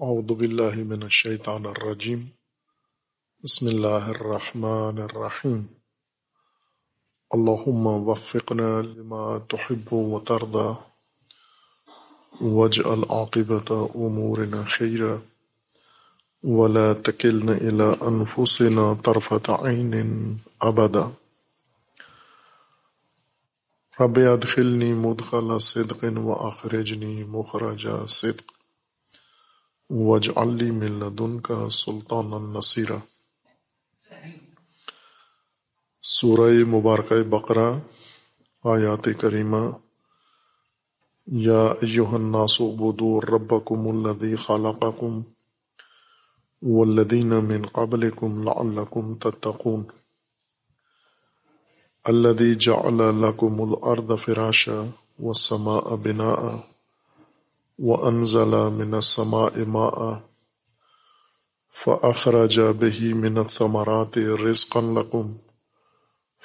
اعوذ باللہ من الشیطان الرجیم۔ بسم اللہ الرحمن الرحیم۔ اللہم وفقنا لما تحب وترضى واجعل عاقبت امورنا خیرا۔ ولا تکلنا الى انفسنا طرفت عین ابدا۔ رب ادخلنی مدخل صدق واخرجنی مخرج صدق۔ واجعل لي من لدنك سلطانا نصيرا. سورہ مبارکہ بقرہ، آیات کریمہ، یا ایہا الناس عبدوا ربکم الذی خلقکم والذین من قبلکم لعلکم تتقون. الذي جعل لكم الأرض فراشا والسماء بناء. وأنزل من السماء ماء فأخرج به من الثمرات رزقا لكم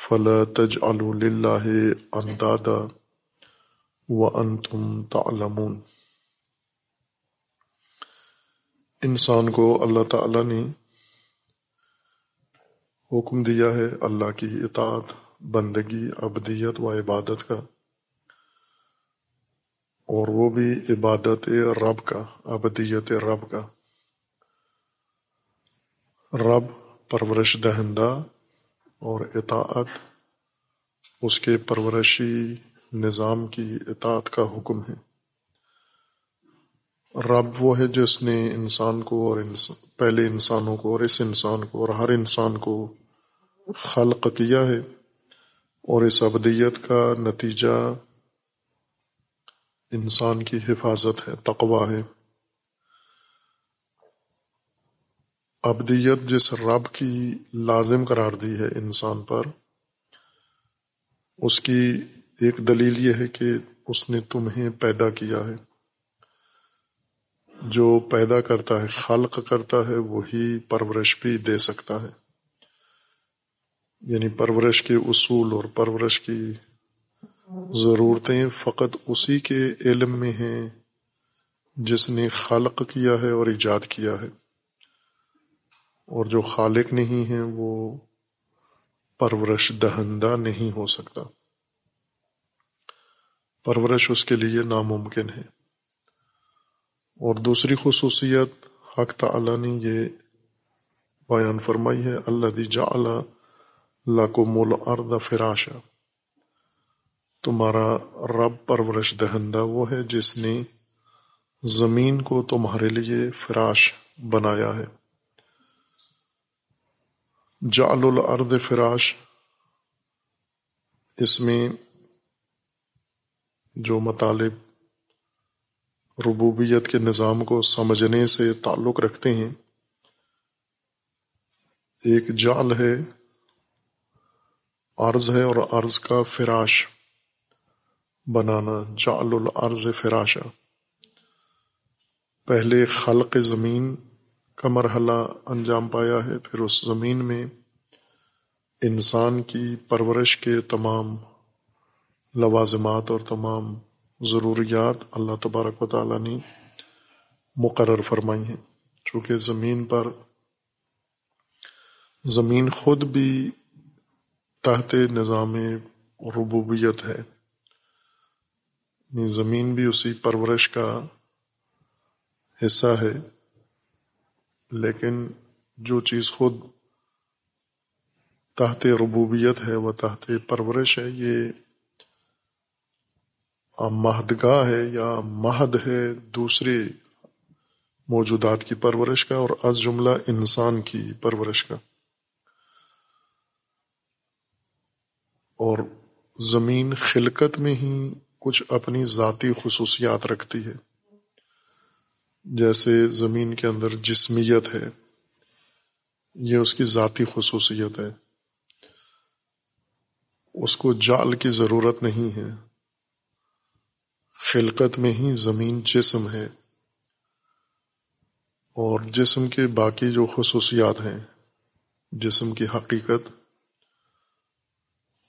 فلا تجعلوا لله أندادا وأنتم تعلمون۔ انسان کو اللہ تعالی نے حکم دیا ہے اللہ کی اطاعت، بندگی ابدیت و عبادت کا۔ اور وہ بھی عبادت رب کا، ابدیت رب کا۔ رب پرورش دہندہ اور اطاعت، اس کے پرورشی نظام کی اطاعت کا حکم ہے۔ رب وہ ہے جس نے انسان کو اور پہلے انسانوں کو اور اس انسان کو اور ہر انسان کو خلق کیا ہے اور اس ابدیت کا نتیجہ انسان کی حفاظت ہے تقوا ہے۔ ابدیت جس رب کی لازم قرار دی ہے انسان پر، اس کی ایک دلیل یہ ہے کہ اس نے تمہیں پیدا کیا ہے۔ جو پیدا کرتا ہے، خلق کرتا ہے، وہی پرورش بھی دے سکتا ہے۔ یعنی پرورش کے اصول اور پرورش کی ضرورتیں فقط اسی کے علم میں ہیں جس نے خلق کیا ہے اور ایجاد کیا ہے۔ اور جو خالق نہیں ہے وہ پرورش دہندہ نہیں ہو سکتا۔ پرورش اس کے لیے ناممکن ہے۔ اور دوسری خصوصیت، حق تعالی نے یہ بیان فرمائی ہے اللہ دی جعل لکم الارض فراشا۔ تمہارا رب پرورش دہندہ وہ ہے جس نے زمین کو تمہارے لیے فراش بنایا ہے۔ جعل الارض فراش۔ اس میں جو مطالب ربوبیت کے نظام کو سمجھنے سے تعلق رکھتے ہیں، ایک جعل ہے، عرض ہے اور عرض کا فراش۔ بنانا، جعل الارض فراشا۔ پہلے خلق زمین کا مرحلہ انجام پایا ہے، پھر اس زمین میں انسان کی پرورش کے تمام لوازمات اور تمام ضروریات اللہ تبارک و تعالیٰ نے مقرر فرمائی ہیں۔ چونکہ زمین پر زمین خود بھی تحت نظام ربوبیت ہے۔ زمین بھی اسی پرورش کا حصہ ہے، لیکن جو چیز خود تحت ربوبیت ہے، وہ تحت پرورش ہے، یہ مہدگاہ ہے یا مہد ہے دوسرے موجودات کی پرورش کا اور از جملہ انسان کی پرورش کا۔ اور زمین خلقت میں ہی کچھ اپنی ذاتی خصوصیات رکھتی ہے۔ جیسے زمین کے اندر جسمیت ہے، یہ اس کی ذاتی خصوصیت ہے۔ اس کو جال کی ضرورت نہیں ہے۔ خلقت میں ہی زمین جسم ہے۔ اور جسم کے باقی جو خصوصیات ہیں، جسم کی حقیقت،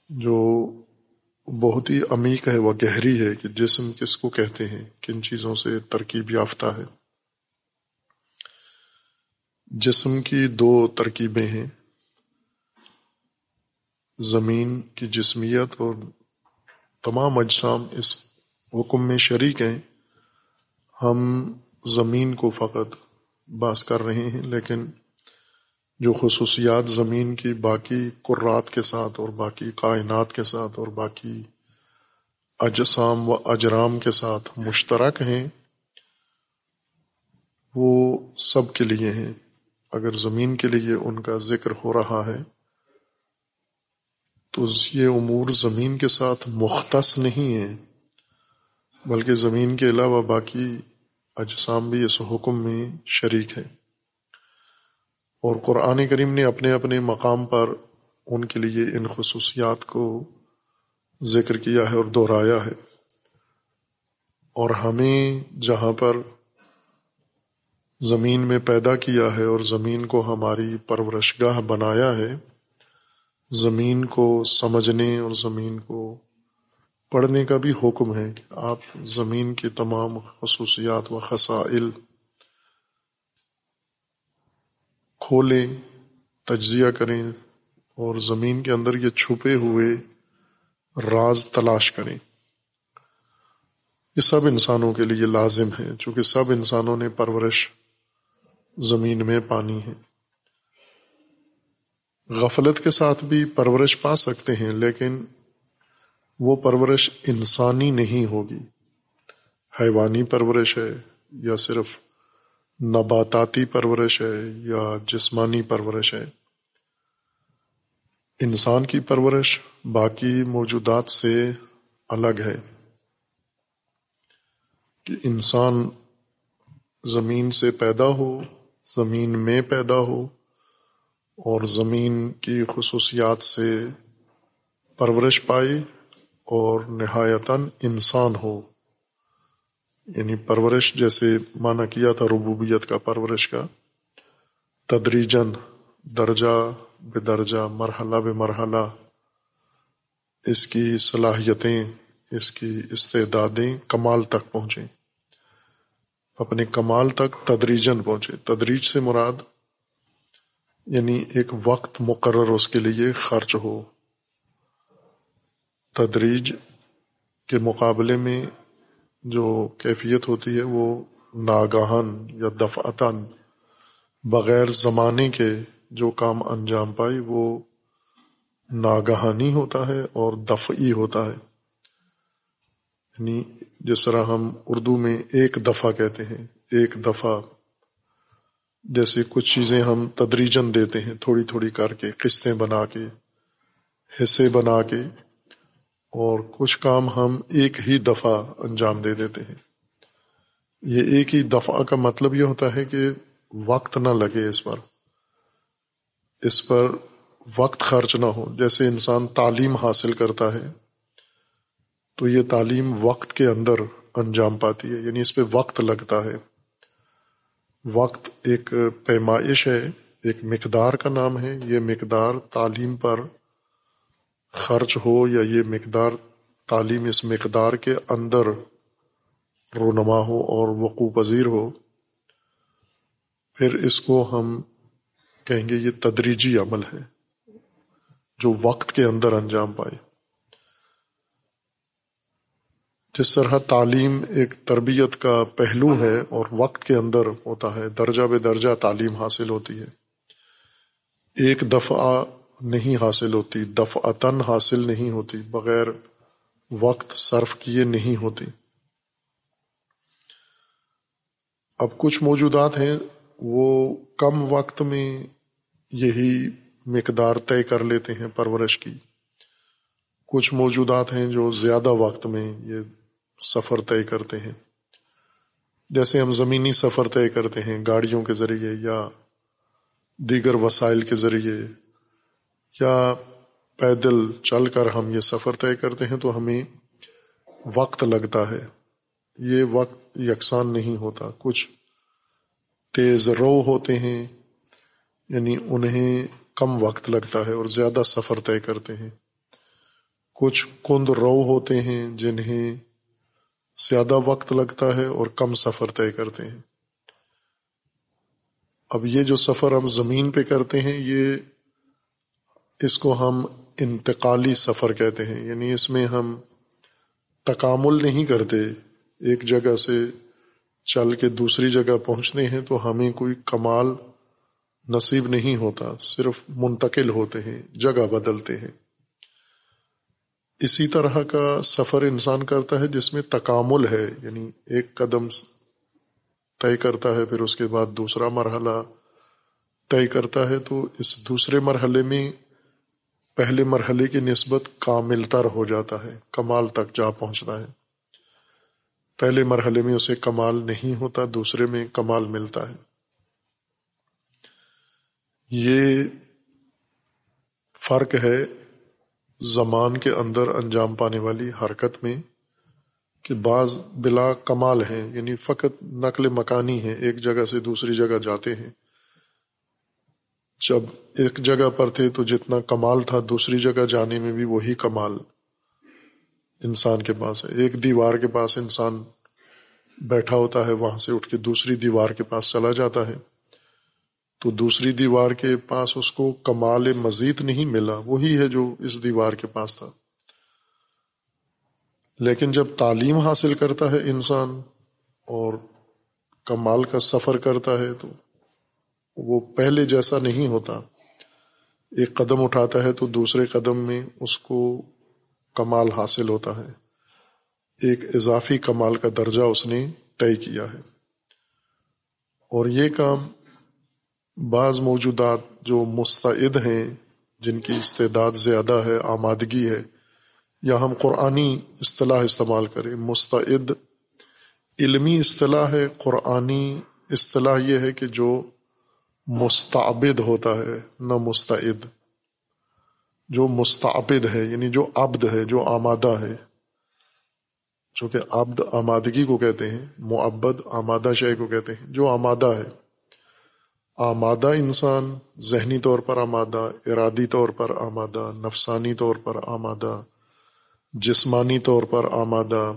جو بہت ہی عمیق ہے، وہ گہری ہے کہ جسم کس کو کہتے ہیں، کن چیزوں سے ترکیب یافتہ ہے۔ جسم کی دو ترکیبیں ہیں، زمین کی جسمیت اور تمام اجسام اس حکم میں شریک ہیں۔ ہم زمین کو فقط باس کر رہے ہیں، لیکن جو خصوصیات زمین کی، باقی قرات کے ساتھ اور باقی کائنات کے ساتھ اور باقی اجسام و اجرام کے ساتھ مشترک ہیں، وہ سب کے لیے ہیں۔ اگر زمین کے لیے ان کا ذکر ہو رہا ہے، تو یہ امور زمین کے ساتھ مختص نہیں ہیں، بلکہ زمین کے علاوہ باقی اجسام بھی اس حکم میں شریک ہے اور قرآن کریم نے اپنے اپنے مقام پر ان کے لیے ان خصوصیات کو ذکر کیا ہے اور دہرایا ہے۔ اور ہمیں جہاں پر زمین میں پیدا کیا ہے اور زمین کو ہماری پرورش گاہ بنایا ہے، زمین کو سمجھنے اور زمین کو پڑھنے کا بھی حکم ہے کہ آپ زمین کی تمام خصوصیات و خسائل کھولیں تجزیہ کریں اور زمین کے اندر یہ چھپے ہوئے راز تلاش کریں۔ یہ سب انسانوں کے لیے لازم ہے چونکہ سب انسانوں نے پرورش زمین میں پانی ہے۔ غفلت کے ساتھ بھی پرورش پا سکتے ہیں، لیکن وہ پرورش انسانی نہیں ہوگی۔ حیوانی پرورش ہے یا صرف نباتاتی پرورش ہے یا جسمانی پرورش ہے۔ انسان کی پرورش باقی موجودات سے الگ ہے۔ کہ انسان زمین سے پیدا ہو، زمین میں پیدا ہو اور زمین کی خصوصیات سے پرورش پائے اور نہایتاً انسان ہو۔ یعنی پرورش جیسے مانا کیا تھا ربوبیت کا، پرورش کا۔ تدریجن درجہ بے درجہ، مرحلہ بے مرحلہ۔ اس کی صلاحیتیں، اس کی استعدادیں کمال تک پہنچیں۔ اپنے کمال تک تدریجن پہنچے تدریج سے مراد یعنی ایک وقت مقرر اس کے لیے خرچ ہو۔ تدریج کے مقابلے میں جو کیفیت ہوتی ہے وہ ناگاہن یا دفعتاً بغیر زمانے کے جو کام انجام پائی، وہ ناگہانی ہوتا ہے اور دفعی ہوتا ہے۔ یعنی جس طرح ہم اردو میں ایک دفعہ کہتے ہیں، ایک دفعہ جیسے کچھ چیزیں ہم تدریجن دیتے ہیں، تھوڑی تھوڑی کر کے، قسطیں بنا کے، حصے بنا کے۔ اور کچھ کام ہم ایک ہی دفعہ انجام دے دیتے ہیں۔ یہ ایک ہی دفعہ کا مطلب یہ ہوتا ہے کہ وقت نہ لگے اس پر۔ اس پر وقت خرچ نہ ہو۔ جیسے انسان تعلیم حاصل کرتا ہے، تو یہ تعلیم وقت کے اندر انجام پاتی ہے یعنی اس پہ وقت لگتا ہے۔ وقت ایک پیمائش ہے، ایک مقدار کا نام ہے۔ یہ مقدار تعلیم پر خرچ ہو یا یہ مقدار تعلیم اس مقدار کے اندر رونما ہو اور وقوع پذیر ہو، پھر اس کو ہم کہیں گے یہ تدریجی عمل ہے، جو وقت کے اندر انجام پائے۔ جس طرح تعلیم ایک تربیت کا پہلو ہے اور وقت کے اندر ہوتا ہے، درجہ بے درجہ تعلیم حاصل ہوتی ہے۔ ایک دفعہ نہیں حاصل ہوتی، دفعتاً حاصل نہیں ہوتی، بغیر وقت صرف کیے نہیں ہوتی۔ اب کچھ موجودات ہیں، وہ کم وقت میں یہی مقدار طے کر لیتے ہیں پرورش کی۔ کچھ موجودات ہیں جو زیادہ وقت میں یہ سفر طے کرتے ہیں۔ جیسے ہم زمینی سفر طے کرتے ہیں گاڑیوں کے ذریعے یا دیگر وسائل کے ذریعے۔ یا پیدل چل کر ہم یہ سفر طے کرتے ہیں تو ہمیں وقت لگتا ہے۔ یہ وقت یکساں نہیں ہوتا۔ کچھ تیز رو ہوتے ہیں یعنی انہیں کم وقت لگتا ہے اور زیادہ سفر طے کرتے ہیں۔ کچھ کند رو ہوتے ہیں جنہیں زیادہ وقت لگتا ہے اور کم سفر طے کرتے ہیں۔ اب یہ جو سفر ہم زمین پہ کرتے ہیں، یہ اس کو ہم انتقالی سفر کہتے ہیں یعنی اس میں ہم تکامل نہیں کرتے، ایک جگہ سے چل کے دوسری جگہ پہنچتے ہیں تو ہمیں کوئی کمال نصیب نہیں ہوتا، صرف منتقل ہوتے ہیں، جگہ بدلتے ہیں۔ اسی طرح کا سفر انسان کرتا ہے جس میں تکامل ہے یعنی ایک قدم طے کرتا ہے، پھر اس کے بعد دوسرا مرحلہ طے کرتا ہے تو اس دوسرے مرحلے میں پہلے مرحلے کی نسبت کامل تر ہو جاتا ہے، کمال تک جا پہنچتا ہے۔ پہلے مرحلے میں اسے کمال نہیں ہوتا، دوسرے میں کمال ملتا ہے۔ یہ فرق ہے زمان کے اندر انجام پانے والی حرکت میں کہ بعض بلا کمال ہیں یعنی فقط نقل مکانی ہے ایک جگہ سے دوسری جگہ جاتے ہیں۔ جب ایک جگہ پر تھے تو جتنا کمال تھا، دوسری جگہ جانے میں بھی وہی کمال انسان کے پاس ہے۔ ایک دیوار کے پاس انسان بیٹھا ہوتا ہے، وہاں سے اٹھ کے دوسری دیوار کے پاس چلا جاتا ہے۔ تو دوسری دیوار کے پاس اس کو کمال مزید نہیں ملا، وہی ہے جو اس دیوار کے پاس تھا۔ لیکن جب تعلیم حاصل کرتا ہے انسان اور کمال کا سفر کرتا ہے تو وہ پہلے جیسا نہیں ہوتا۔ ایک قدم اٹھاتا ہے تو دوسرے قدم میں اس کو کمال حاصل ہوتا ہے۔ ایک اضافی کمال کا درجہ اس نے طے کیا ہے۔ اور یہ کام بعض موجودات جو مستعد ہیں، جن کی استعداد زیادہ ہے، آمادگی ہے، یا ہم قرآنی اصطلاح استعمال کریں۔ مستعد، علمی اصطلاح ہے، قرآنی اصطلاح یہ ہے کہ جو مستعبد ہوتا ہے، نہ مستعد۔ جو مستعبد ہے یعنی جو عبد ہے، جو آمادہ ہے۔ جو کہ عبد آمادگی کو کہتے ہیں، معبد آمادہ شے کو کہتے ہیں۔ جو آمادہ ہے، آمادہ انسان ذہنی طور پر آمادہ، ارادی طور پر آمادہ، نفسانی طور پر آمادہ، جسمانی طور پر آمادہ۔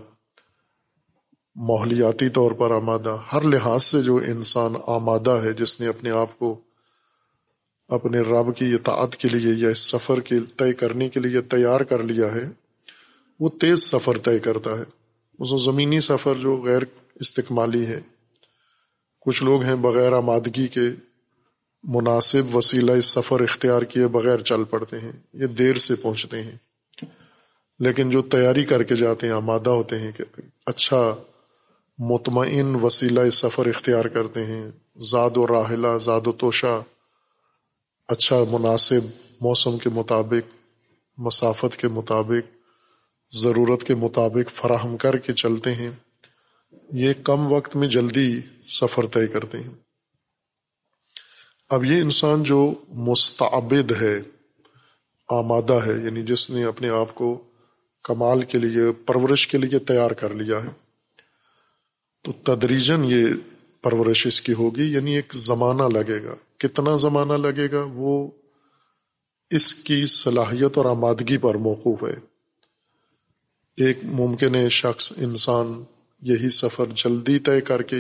ماحولیاتی طور پر آمادہ، ہر لحاظ سے جو انسان آمادہ ہے، جس نے اپنے آپ کو اپنے رب کی اطاعت کے لیے یا اس سفر کے طے کرنے کے لیے تیار کر لیا ہے، وہ تیز سفر طے کرتا ہے۔ اس زمینی سفر جو غیر استقمالی ہے۔ کچھ لوگ ہیں بغیر آمادگی کے مناسب وسیلہ اس سفر اختیار کیے بغیر چل پڑتے ہیں، یہ دیر سے پہنچتے ہیں۔ لیکن جو تیاری کر کے جاتے ہیں، آمادہ ہوتے ہیں کہ اچھا مطمئن وسیلہ سفر اختیار کرتے ہیں۔ زاد و راحلہ، زاد و توشہ اچھا مناسب موسم کے مطابق، مسافت کے مطابق، ضرورت کے مطابق فراہم کر کے چلتے ہیں۔ یہ کم وقت میں جلدی سفر طے کرتے ہیں۔ اب یہ انسان جو مستعبد ہے، آمادہ ہے یعنی جس نے اپنے آپ کو کمال کے لیے، پرورش کے لیے تیار کر لیا ہے تو تدریجن یہ پرورش اس کی ہوگی یعنی ایک زمانہ لگے گا۔ کتنا زمانہ لگے گا؟ وہ اس کی صلاحیت اور آمادگی پر موقوف ہے۔ ایک ممکن شخص انسان یہی سفر جلدی طے کر کے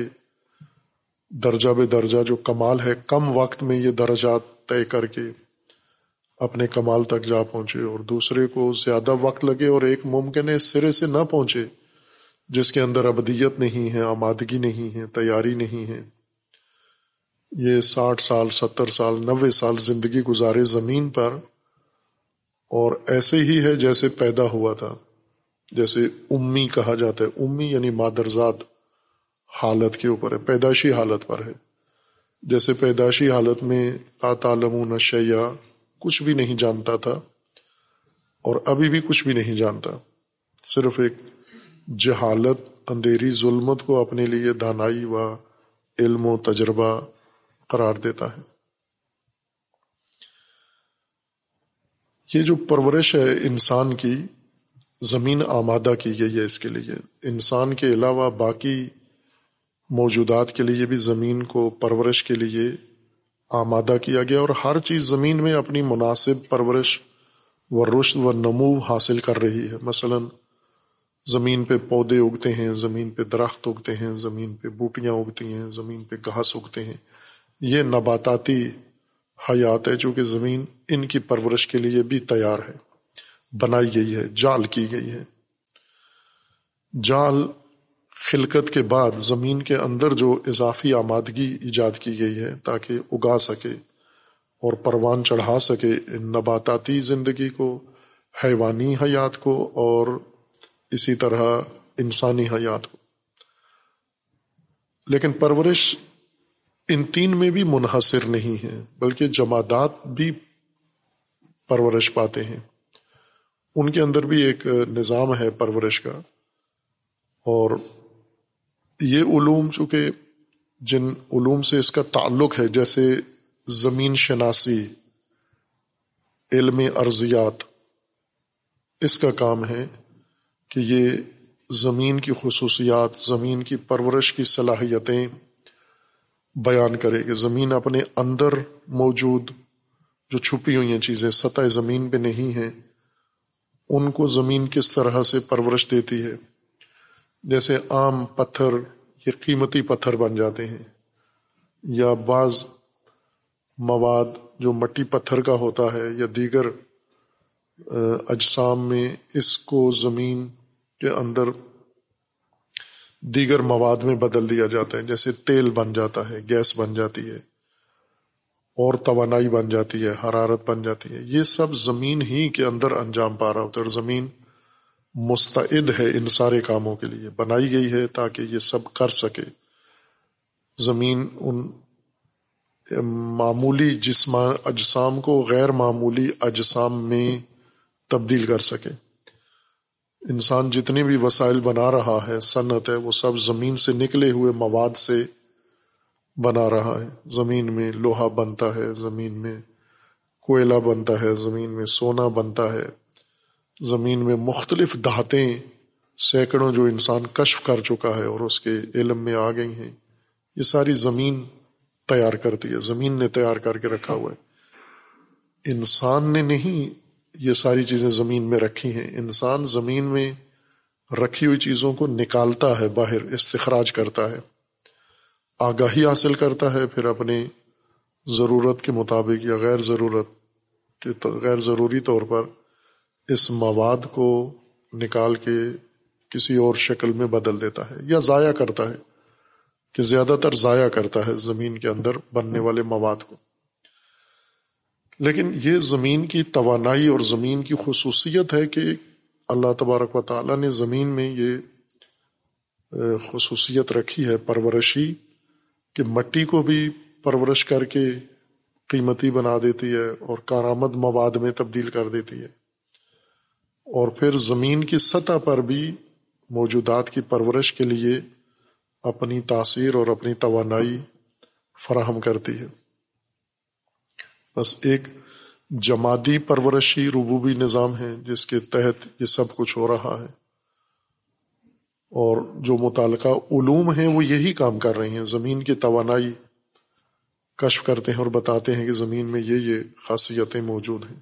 درجہ بے درجہ جو کمال ہے، کم وقت میں یہ درجات طے کر کے اپنے کمال تک جا پہنچے اور دوسرے کو زیادہ وقت لگے اور ایک ممکن ہے سرے سے نہ پہنچے۔ جس کے اندر ابدیت نہیں ہے، آمادگی نہیں ہے، تیاری نہیں ہے۔ یہ ساٹھ سال، ستر سال، نوے سال زندگی گزارے زمین پر اور ایسے ہی ہے جیسے پیدا ہوا تھا۔ جیسے امی کہا جاتا ہے۔ امی یعنی مادرزاد حالت کے اوپر ہے، پیدائشی حالت پر ہے۔ جیسے پیدائشی حالت میں تعلم شیا کچھ بھی نہیں جانتا تھا اور ابھی بھی کچھ بھی نہیں جانتا۔ صرف ایک جہالت، اندھیری، ظلمت کو اپنے لیے دانائی و علم و تجربہ قرار دیتا ہے۔ یہ جو پرورش ہے انسان کی، زمین آمادہ کی گئی ہے اس کے لیے۔ انسان کے علاوہ باقی موجودات کے لیے بھی زمین کو پرورش کے لیے آمادہ کیا گیا اور ہر چیز زمین میں اپنی مناسب پرورش و رشت و نمو حاصل کر رہی ہے۔ مثلا زمین پہ پودے اگتے ہیں، زمین پہ درخت اگتے ہیں، زمین پہ بوٹیاں اگتی ہیں، زمین پہ گھاس اگتے ہیں۔ یہ نباتاتی حیات ہے چونکہ زمین ان کی پرورش کے لیے بھی تیار ہے۔ بنائی گئی ہے، جال کی گئی ہے۔ جال خلقت کے بعد زمین کے اندر جو اضافی آمادگی ایجاد کی گئی ہے تاکہ اگا سکے اور پروان چڑھا سکے ان نباتاتی زندگی کو، حیوانی حیات کو اور اسی طرح انسانی حیات کو۔ لیکن پرورش ان تین میں بھی منحصر نہیں ہے، بلکہ جمادات بھی پرورش پاتے ہیں۔ ان کے اندر بھی ایک نظام ہے پرورش کا۔ اور یہ علوم، چونکہ جن علوم سے اس کا تعلق ہے، جیسے زمین شناسی، علم ارضیات، اس کا کام ہے۔ کہ یہ زمین کی خصوصیات، زمین کی پرورش کی صلاحیتیں بیان کرے کہ زمین اپنے اندر موجود جو چھپی ہوئی ہیں چیزیں، سطح زمین پہ نہیں ہیں، ان کو زمین کس طرح سے پرورش دیتی ہے؟ جیسے عام پتھر یہ قیمتی پتھر بن جاتے ہیں، یا بعض مواد جو مٹی پتھر کا ہوتا ہے یا دیگر اجسام میں اس کو زمین کے اندر دیگر مواد میں بدل دیا جاتا ہے، جیسے تیل بن جاتا ہے، گیس بن جاتی ہے، اور توانائی بن جاتی ہے، حرارت بن جاتی ہے۔ یہ سب زمین ہی کے اندر انجام پا رہا ہوتا ہے، اور زمین مستعد ہے ان سارے کاموں کے لیے۔ بنائی گئی ہے تاکہ یہ سب کر سکے۔ زمین ان معمولی جسم، اجسام کو غیر معمولی اجسام میں تبدیل کر سکے۔ انسان جتنی بھی وسائل بنا رہا ہے، صنعت ہے، وہ سب زمین سے نکلے ہوئے مواد سے بنا رہا ہے۔ زمین میں لوہا بنتا ہے، زمین میں کوئلہ بنتا ہے، زمین میں سونا بنتا ہے۔ زمین میں مختلف دھاتیں، سینکڑوں جو انسان کشف کر چکا ہے اور اس کے علم میں آ گئی ہیں۔ یہ ساری زمین تیار کرتی ہے، زمین نے تیار کر کے رکھا ہوا ہے۔ انسان نے نہیں یہ ساری چیزیں زمین میں رکھی ہیں۔ انسان زمین میں رکھی ہوئی چیزوں کو نکالتا ہے، باہر استخراج کرتا ہے۔ آگاہی حاصل کرتا ہے، پھر اپنی ضرورت کے مطابق یا غیر ضرورت کے غیر ضروری طور پر اس مواد کو نکال کے کسی اور شکل میں بدل دیتا ہے یا ضائع کرتا ہے، کہ زیادہ تر ضائع کرتا ہے زمین کے اندر بننے والے مواد کو۔ لیکن یہ زمین کی توانائی اور زمین کی خصوصیت ہے کہ اللہ تبارک و تعالیٰ نے زمین میں یہ خصوصیت رکھی ہے، پرورشی، کہ مٹی کو بھی پرورش کر کے قیمتی بنا دیتی ہے اور کارآمد مواد میں تبدیل کر دیتی ہے۔ اور پھر زمین کی سطح پر بھی موجودات کی پرورش کے لیے اپنی تاثیر اور اپنی توانائی فراہم کرتی ہے۔ بس ایک جمادی پرورشی ربوبی نظام ہے جس کے تحت یہ سب کچھ ہو رہا ہے۔ اور جو متعلقہ علوم ہیں وہ یہی کام کر رہے ہیں۔ زمین کی توانائی کشف کرتے ہیں اور بتاتے ہیں کہ زمین میں یہ یہ خاصیتیں موجود ہیں۔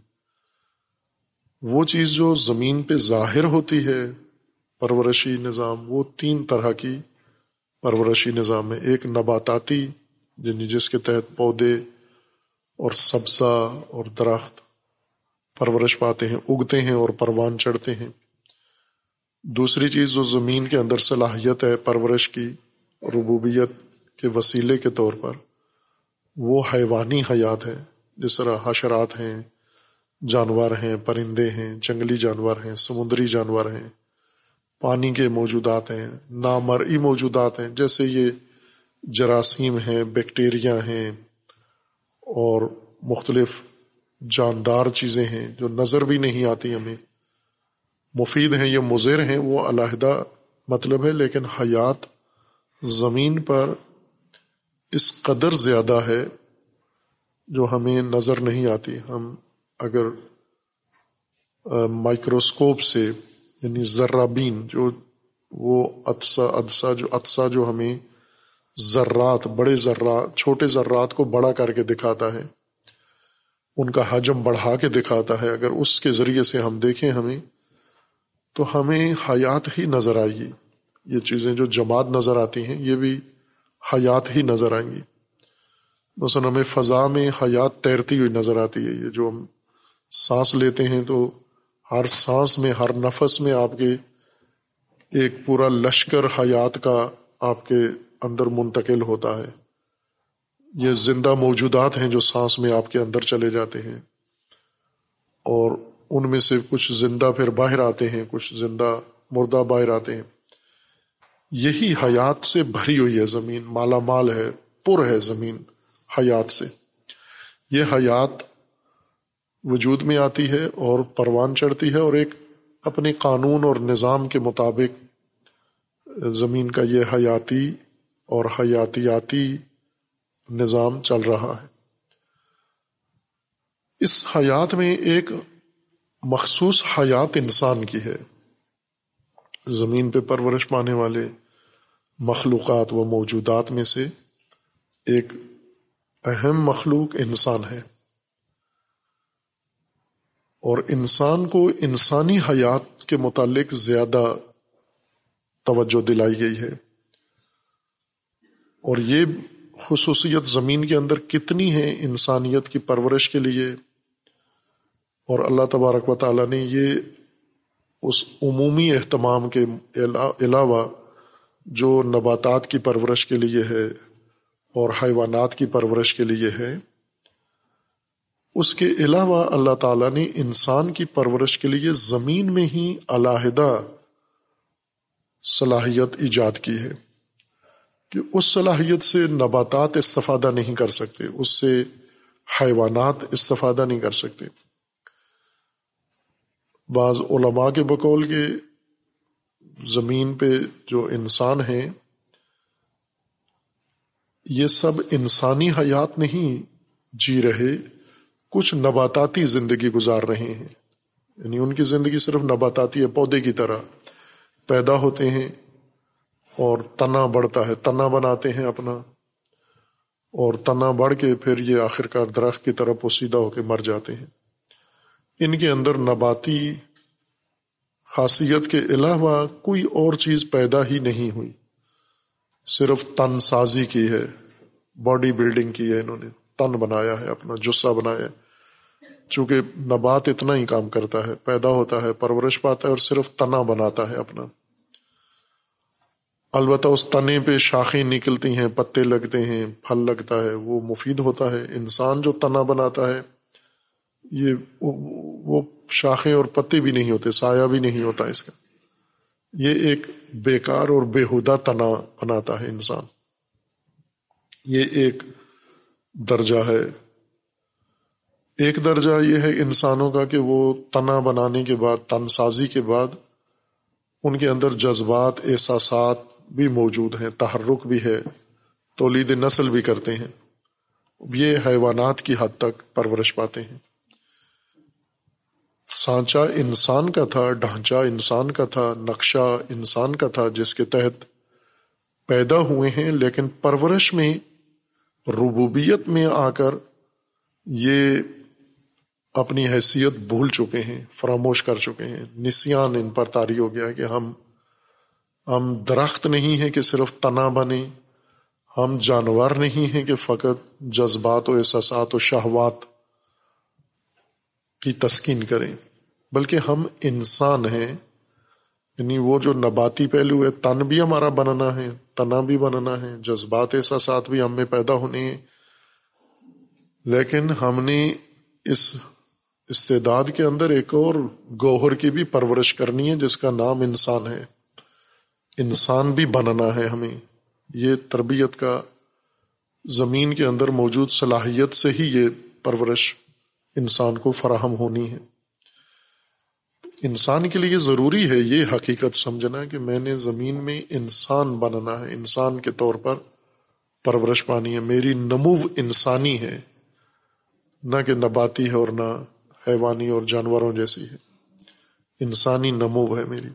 وہ چیز جو زمین پہ ظاہر ہوتی ہے، پرورشی نظام، وہ تین طرح کی پرورشی نظام ہے۔ ایک نباتاتی یعنی جس کے تحت پودے اور سبزہ اور درخت پرورش پاتے ہیں، اگتے ہیں اور پروان چڑھتے ہیں۔ دوسری چیز جو زمین کے اندر صلاحیت ہے پرورش کی، ربوبیت کے وسیلے کے طور پر، وہ حیوانی حیات ہے جس طرح حشرات ہیں، جانور ہیں، پرندے ہیں، جنگلی جانور ہیں، سمندری جانور ہیں، پانی کے موجودات ہیں، نامرئی موجودات ہیں۔ جیسے یہ جراثیم ہیں، بیکٹیریا ہیں اور مختلف جاندار چیزیں ہیں جو نظر بھی نہیں آتی ہمیں۔ مفید ہیں یا مضر ہیں وہ علیحدہ مطلب ہے، لیکن حیات زمین پر اس قدر زیادہ ہے جو ہمیں نظر نہیں آتی۔ ہم اگر مائکروسکوپ سے یعنی ذرابین جو وہ ادسا ادسا جو ادسا جو ہمیں ذرات، بڑے ذرات، چھوٹے ذرات کو بڑا کر کے دکھاتا ہے۔ ان کا حجم بڑھا کے دکھاتا ہے۔ اگر اس کے ذریعے سے ہم دیکھیں ہمیں، تو ہمیں حیات ہی نظر آئے گی۔ یہ چیزیں جو جماعت نظر آتی ہیں، یہ بھی حیات ہی نظر آئیں گی۔ مثلا ہمیں فضا میں حیات تیرتی ہوئی نظر آتی ہے۔ یہ جو ہم سانس لیتے ہیں، تو ہر سانس میں، ہر نفس میں آپ کے ایک پورا لشکر حیات کا آپ کے اندر منتقل ہوتا ہے۔ یہ زندہ موجودات ہیں جو سانس میں آپ کے اندر چلے جاتے ہیں۔ اور ان میں سے کچھ زندہ پھر باہر آتے ہیں، کچھ زندہ مردہ باہر آتے ہیں۔ یہی حیات سے بھری ہوئی ہے زمین، مالا مال ہے، پر ہے زمین حیات سے۔ یہ حیات وجود میں آتی ہے اور پروان چڑھتی ہے اور ایک اپنے قانون اور نظام کے مطابق زمین کا یہ حیاتی اور حیاتیاتی نظام چل رہا ہے۔ اس حیات میں ایک مخصوص حیات انسان کی ہے۔ زمین پہ پرورش پانے والے مخلوقات و موجودات میں سے ایک اہم مخلوق انسان ہے۔ اور انسان کو انسانی حیات کے متعلق زیادہ توجہ دلائی گئی ہے۔ اور یہ خصوصیت زمین کے اندر کتنی ہے انسانیت کی پرورش کے لیے؟ اور اللہ تبارک و تعالیٰ نے یہ اس عمومی اہتمام کے علاوہ جو نباتات کی پرورش کے لیے ہے اور حیوانات کی پرورش کے لیے ہے، اس کے علاوہ اللہ تعالیٰ نے انسان کی پرورش کے لیے زمین میں ہی علیحدہ صلاحیت ایجاد کی ہے۔ کہ اس صلاحیت سے نباتات استفادہ نہیں کر سکتے، اس سے حیوانات استفادہ نہیں کر سکتے۔ بعض علماء کے بقول کے زمین پہ جو انسان ہیں، یہ سب انسانی حیات نہیں جی رہے، کچھ نباتاتی زندگی گزار رہے ہیں۔ یعنی ان کی زندگی صرف نباتاتی ہے پودے کی طرح پیدا ہوتے ہیں۔ اور تنا بڑھتا ہے، تنا بناتے ہیں اپنا۔ اور تنا بڑھ کے پھر یہ آخرکار درخت کی طرف پوسیدہ ہو کے مر جاتے ہیں۔ ان کے اندر نباتی خاصیت کے علاوہ کوئی اور چیز پیدا ہی نہیں ہوئی۔ صرف تن سازی کی ہے، باڈی بلڈنگ کی ہے انہوں نے۔ تن بنایا ہے، اپنا جسا بنایا ہے۔ چونکہ نبات اتنا ہی کام کرتا ہے، پیدا ہوتا ہے، پرورش پاتا ہے اور صرف تنا بناتا ہے اپنا۔ البتہ اس تنے پہ شاخیں نکلتی ہیں، پتے لگتے ہیں، پھل لگتا ہے، وہ مفید ہوتا ہے، انسان جو تنا بناتا ہے، یہ وہ شاخیں اور پتے بھی نہیں ہوتے، سایہ بھی نہیں ہوتا اس کا۔ یہ ایک بیکار اور بےحدہ تنا بناتا ہے انسان۔ یہ ایک درجہ ہے۔ ایک درجہ یہ ہے انسانوں کا کہ وہ تنا بنانے کے بعد تن سازی کے بعد، ان کے اندر جذبات، احساسات بھی موجود ہیں، تحرک بھی ہے، تولید نسل بھی کرتے ہیں۔ یہ حیوانات کی حد تک پرورش پاتے ہیں۔ سانچہ انسان کا تھا ڈھانچہ انسان کا تھا، نقشہ انسان کا تھا، جس کے تحت پیدا ہوئے ہیں، لیکن پرورش میں، ربوبیت میں آ کر یہ اپنی حیثیت بھول چکے ہیں، فراموش کر چکے ہیں۔ نسیان ان پر تاری ہو گیا کہ ہم ہم درخت نہیں ہیں کہ صرف تنا بنے، ہم جانور نہیں ہیں کہ فقط جذبات و احساسات و شہوات کی تسکین کریں، بلکہ ہم انسان ہیں۔ یعنی وہ جو نباتی پہلو ہے، تن بھی ہمارا بننا ہے، تنا بھی بننا ہے، جذبات احساسات بھی ہم میں پیدا ہونے ہیں۔ لیکن ہم نے اس استعداد کے اندر ایک اور گوہر کی بھی پرورش کرنی ہے، جس کا نام انسان ہے۔ انسان بھی بننا ہے ہمیں۔ یہ تربیت کا زمین کے اندر موجود صلاحیت سے ہی یہ پرورش انسان کو فراہم ہونی ہے۔ انسان کے لیے ضروری ہے یہ حقیقت سمجھنا کہ میں نے زمین میں انسان بننا ہے۔ انسان کے طور پر پرورش پانی ہے۔ میری نمو انسانی ہے۔ نہ کہ نباتی ہے اور نہ حیوانی اور جانوروں جیسی ہے۔ انسانی نمو ہے میری۔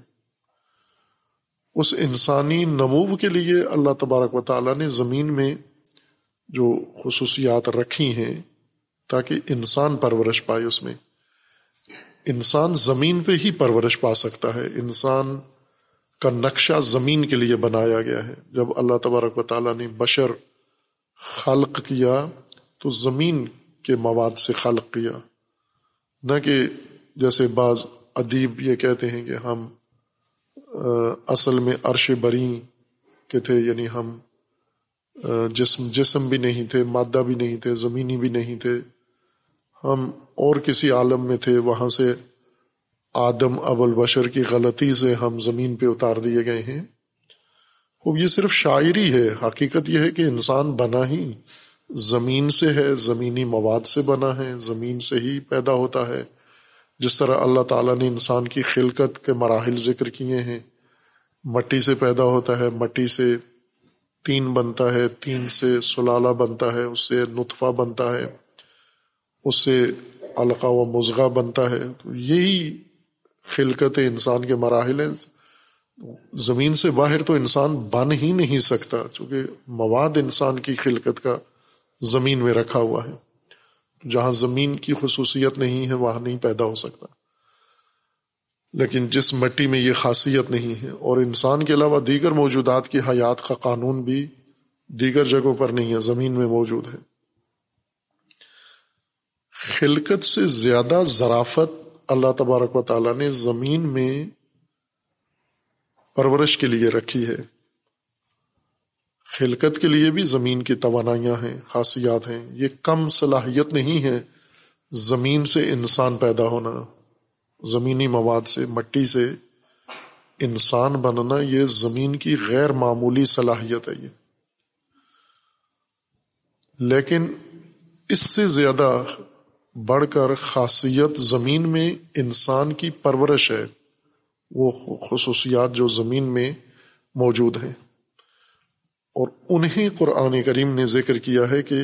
اس انسانی نمو کے لیے اللہ تبارک و تعالیٰ نے زمین میں جو خصوصیات رکھی ہیں تاکہ انسان پرورش پائے اس میں۔ انسان زمین پہ ہی پرورش پا سکتا ہے۔ انسان کا نقشہ زمین کے لیے بنایا گیا ہے۔ جب اللہ تبارک و تعالیٰ نے بشر خلق کیا تو زمین کے مواد سے خلق کیا۔ نہ کہ جیسے بعض ادیب یہ کہتے ہیں کہ ہم اصل میں عرش بری کے تھے یعنی ہم جسم جسم بھی نہیں تھے، مادہ بھی نہیں تھے، زمینی بھی نہیں تھے۔ ہم اور کسی عالم میں تھے، وہاں سے آدم ابل بشر کی غلطی سے ہم زمین پہ اتار دیے گئے ہیں۔ یہ صرف شاعری ہے، حقیقت یہ ہے کہ انسان بنا ہی زمین سے ہے، زمینی مواد سے بنا ہے، زمین سے ہی پیدا ہوتا ہے۔ جس طرح اللہ تعالیٰ نے انسان کی خلقت کے مراحل ذکر کیے ہیں مٹی سے پیدا ہوتا ہے، مٹی سے تین بنتا ہے، تین سے سلالہ بنتا ہے، اس سے نطفہ بنتا ہے، اس سے علقہ و مضغہ بنتا ہے۔ تو یہی خلقت انسان کے مراحل ہیں۔ زمین سے باہر تو انسان بن ہی نہیں سکتا، چونکہ مواد انسان کی خلقت کا زمین میں رکھا ہوا ہے۔ جہاں زمین کی خصوصیت نہیں ہے، وہاں نہیں پیدا ہو سکتا۔ لیکن جس مٹی میں یہ خاصیت نہیں ہے، اور انسان کے علاوہ دیگر موجودات کی حیات کا قانون بھی دیگر جگہوں پر نہیں ہے، زمین میں موجود ہے۔ خلقت سے زیادہ ذرافت اللہ تبارک و تعالیٰ نے زمین میں پرورش کے لیے رکھی ہے۔ خلقت کے لیے بھی زمین کی توانائیاں ہیں، خاصیات ہیں۔ یہ کم صلاحیت نہیں ہے زمین سے انسان پیدا ہونا۔ زمینی مواد سے، مٹی سے انسان بننا یہ زمین کی غیر معمولی صلاحیت ہے یہ۔ لیکن اس سے زیادہ بڑھ کر خاصیت زمین میں انسان کی پرورش ہے، وہ خصوصیات جو زمین میں موجود ہیں۔ اور انہیں قرآن کریم نے ذکر کیا ہے کہ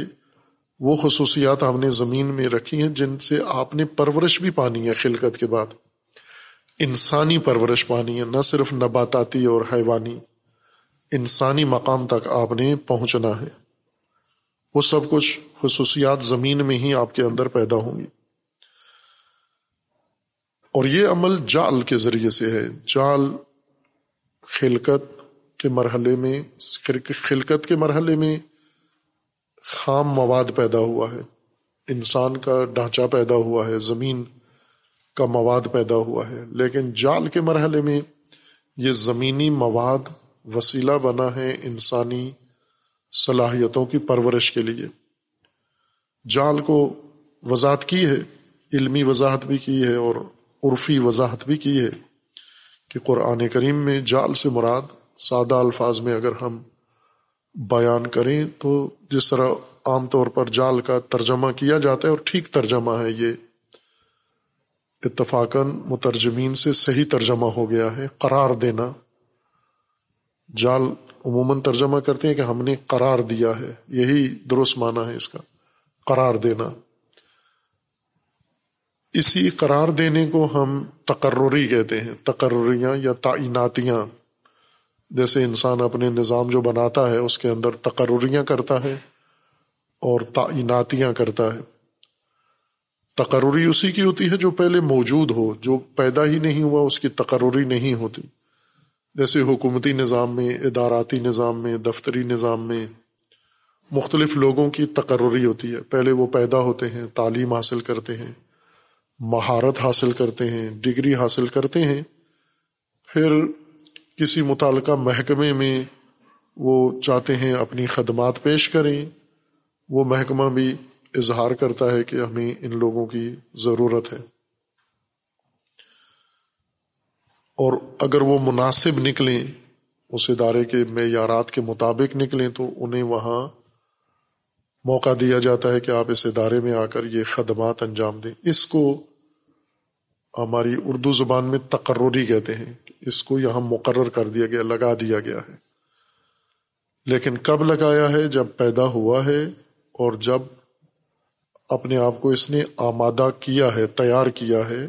وہ خصوصیات ہم نے زمین میں رکھی ہیں جن سے آپ نے پرورش بھی پانی ہے خلقت کے بعد۔ انسانی پرورش پانی ہے، نہ صرف نباتاتی اور حیوانی۔ انسانی مقام تک آپ نے پہنچنا ہے۔ وہ سب کچھ خصوصیات زمین میں ہی آپ کے اندر پیدا ہوں گی۔ اور یہ عمل جال کے ذریعے سے ہے۔ جال خلقت کے مرحلے میں، خلقت کے مرحلے میں خام مواد پیدا ہوا ہے۔ انسان کا ڈھانچہ پیدا ہوا ہے، زمین کا مواد پیدا ہوا ہے۔ لیکن جال کے مرحلے میں یہ زمینی مواد وسیلہ بنا ہے انسانی صلاحیتوں کی پرورش کے لیے۔ جال کو وضاحت کی ہے، علمی وضاحت بھی کی ہے اور عرفی وضاحت بھی کی ہے کہ قرآن کریم میں جال سے مراد سادہ الفاظ میں اگر ہم بیان کریں تو جس طرح عام طور پر جال کا ترجمہ کیا جاتا ہے اور ٹھیک ترجمہ ہے یہ۔ اتفاقاً مترجمین سے صحیح ترجمہ ہو گیا ہے، قرار دینا۔ جال عموماً ترجمہ کرتے ہیں کہ ہم نے قرار دیا ہے، یہی درست معنی ہے اس کا، قرار دینا۔ اسی قرار دینے کو ہم تقرری کہتے ہیں، تقرریاں یا تعیناتیاں۔ جیسے انسان اپنے نظام جو بناتا ہے، اس کے اندر تقرریاں کرتا ہے اور تعیناتیاں کرتا ہے۔ تقرری اسی کی ہوتی ہے جو پہلے موجود ہو، جو پیدا ہی نہیں ہوا، اس کی تقرری نہیں ہوتی۔ جیسے حکومتی نظام میں، اداراتی نظام میں، دفتری نظام میں مختلف لوگوں کی تقرری ہوتی ہے۔ پہلے وہ پیدا ہوتے ہیں، تعلیم حاصل کرتے ہیں، مہارت حاصل کرتے ہیں، ڈگری حاصل کرتے ہیں۔ پھر کسی متعلقہ محکمے میں وہ چاہتے ہیں اپنی خدمات پیش کریں، وہ محکمہ بھی اظہار کرتا ہے کہ ہمیں ان لوگوں کی ضرورت ہے۔ اور اگر وہ مناسب نکلیں، اس ادارے کے معیارات کے مطابق نکلیں، تو انہیں وہاں موقع دیا جاتا ہے کہ آپ اس ادارے میں آ کر یہ خدمات انجام دیں۔ اس کو ہماری اردو زبان میں تقرری کہتے ہیں۔ اس کو یہاں مقرر کر دیا گیا، لگا دیا گیا ہے۔ لیکن کب لگایا ہے؟ جب پیدا ہوا ہے اور جب اپنے آپ کو اس نے آمادہ کیا ہے، تیار کیا ہے،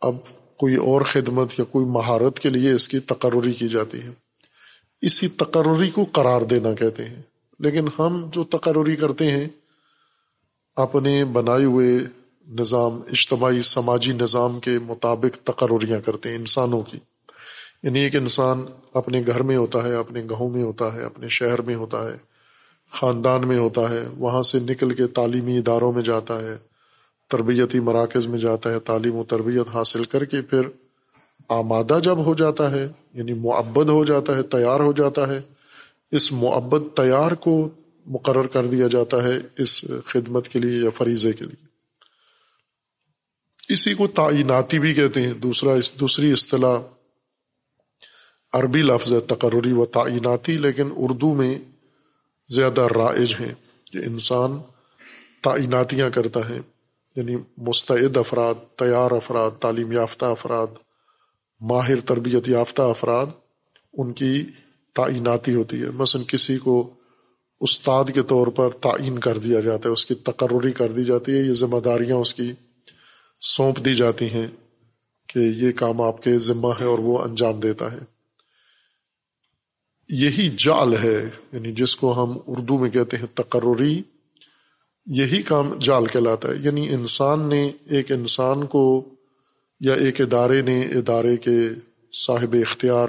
اب کوئی اور خدمت یا کوئی مہارت کے لیے اس کی تقرری کی جاتی ہے۔ اسی تقرری کو قرار دینا کہتے ہیں۔ لیکن ہم جو تقرری کرتے ہیں، اپنے بنائے ہوئے نظام، اجتماعی، سماجی نظام کے مطابق تقرریاں کرتے ہیں انسانوں کی۔ یعنی ایک انسان اپنے گھر میں ہوتا ہے، اپنے گاؤں میں ہوتا ہے، اپنے شہر میں ہوتا ہے، خاندان میں ہوتا ہے، وہاں سے نکل کے تعلیمی اداروں میں جاتا ہے، تربیتی مراکز میں جاتا ہے، تعلیم و تربیت حاصل کر کے پھر آمادہ جب ہو جاتا ہے یعنی معبد ہو جاتا ہے، تیار ہو جاتا ہے، اس معبد تیار کو مقرر کر دیا جاتا ہے، اس خدمت کے لیے یا فریضے کے لیے۔ اسی کو تعیناتی بھی کہتے ہیں۔ دوسرا اس دوسری اصطلاح عربی لفظ ہے تقرری و تعیناتی، لیکن اردو میں زیادہ رائج ہیں کہ انسان تعیناتیاں کرتا ہے۔ یعنی مستعد افراد، تیار افراد، تعلیم یافتہ افراد، ماہر تربیت یافتہ افراد، ان کی تعیناتی ہوتی ہے۔ مثلا کسی کو استاد کے طور پر تعین کر دیا جاتا ہے، اس کی تقرری کر دی جاتی ہے، یہ ذمہ داریاں اس کی سونپ دی جاتی ہیں کہ یہ کام آپ کے ذمہ ہے اور وہ انجام دیتا ہے۔ یہی جال ہے یعنی جس کو ہم اردو میں کہتے ہیں تقرری، یہی کام جال کہلاتا ہے۔ یعنی انسان نے ایک انسان کو یا ایک ادارے نے، ادارے کے صاحب اختیار،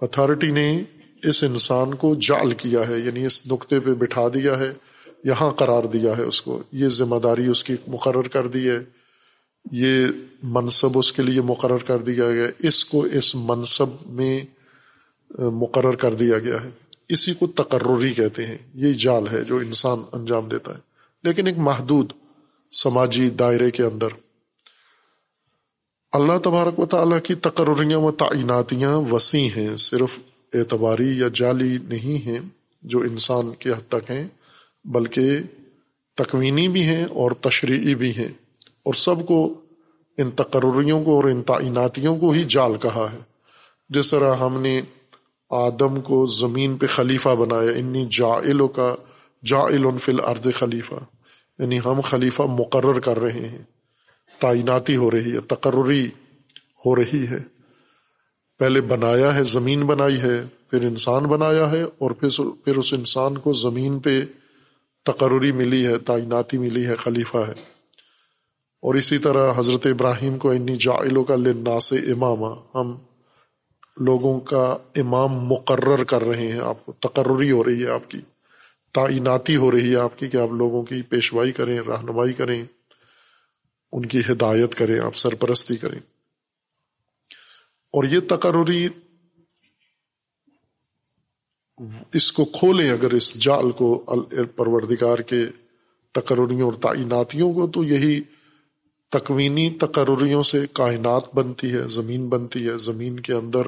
اتھارٹی نے اس انسان کو جال کیا ہے۔ یعنی اس نقطے پہ بٹھا دیا ہے، یہاں قرار دیا ہے اس کو۔ یہ ذمہ داری اس کی مقرر کر دی ہے۔ یہ منصب اس کے لیے مقرر کر دیا گیا اس کو اس منصب میں مقرر کر دیا گیا ہے۔ اسی کو تقرری کہتے ہیں۔ یہ جال ہے جو انسان انجام دیتا ہے۔ لیکن ایک محدود سماجی دائرے کے اندر اللہ تبارک و تعالیٰ کی تقرریاں و تعیناتیاں وسیع ہیں۔ صرف اعتباری یا جعلی نہیں ہیں جو انسان کے حد تک ہیں، بلکہ تکوینی بھی ہیں اور تشریعی بھی ہیں۔ اور سب کو ان تقرریوں کو اور ان تعیناتیوں کو ہی جال کہا ہے۔ جس طرح ہم نے آدم کو زمین پہ خلیفہ بنایا، انی جائلوں کا جا فی الارض خلیفہ۔ یعنی ہم خلیفہ مقرر کر رہے ہیں تعیناتی ہو رہی ہے، تقرری ہو رہی ہے۔ پہلے بنایا ہے، زمین بنائی ہے، پھر انسان بنایا ہے اور پھر پھر اس انسان کو زمین پہ تقرری ملی ہے تعیناتی ملی ہے، خلیفہ ہے۔ اور اسی طرح حضرت ابراہیم کو انی جائلوں کا لنا سے امام ہم لوگوں کا امام مقرر کر رہے ہیں، آپ کو تقرری ہو رہی ہے آپ کی، تعیناتی ہو رہی ہے آپ کی کہ آپ لوگوں کی پیشوائی کریں، رہنمائی کریں، ان کی ہدایت کریں، آپ سرپرستی کریں۔ اور یہ تقرری اس کو کھولیں اگر اس جال کو پروردگار کے تقرریوں اور تعیناتیوں کو، تو یہی تکوینی تقرریوں سے کائنات بنتی ہے، زمین بنتی ہے، زمین کے اندر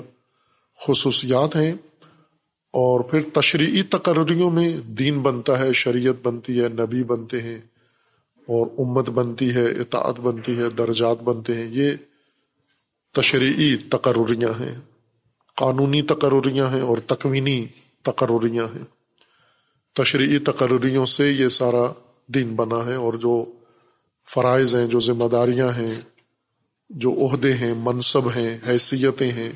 خصوصیات ہیں اور پھر تشریعی تقرریوں میں دین بنتا ہے، شریعت بنتی ہے، نبی بنتے ہیں اور امت بنتی ہے، اطاعت بنتی ہے، درجات بنتے ہیں۔ یہ تشریعی تقرریاں ہیں، قانونی تقرریاں ہیں اور تکوینی تقرریاں ہیں۔ تشریعی تقرریوں سے یہ سارا دین بنا ہے اور جو فرائض ہیں، جو ذمہ داریاں ہیں، جو عہدے ہیں، منصب ہیں، حیثیتیں ہیں،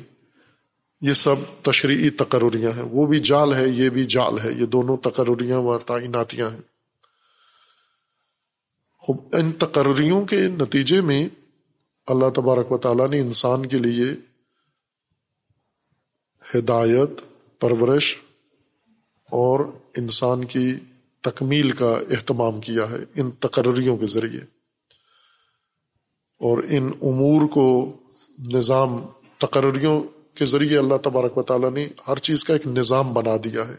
یہ سب تشریعی تقرریاں ہیں۔ وہ بھی جال ہے، یہ بھی جال ہے۔ یہ دونوں تقرریاں و تعیناتیاں ہیں۔ ان تقرریوں کے نتیجے میں اللہ تبارک و تعالیٰ نے انسان کے لیے ہدایت، پرورش اور انسان کی تکمیل کا اہتمام کیا ہے ان تقرریوں کے ذریعے۔ اور ان امور کو نظام تقرریوں کے ذریعے اللہ تبارک و تعالیٰ نے ہر چیز کا ایک نظام بنا دیا ہے۔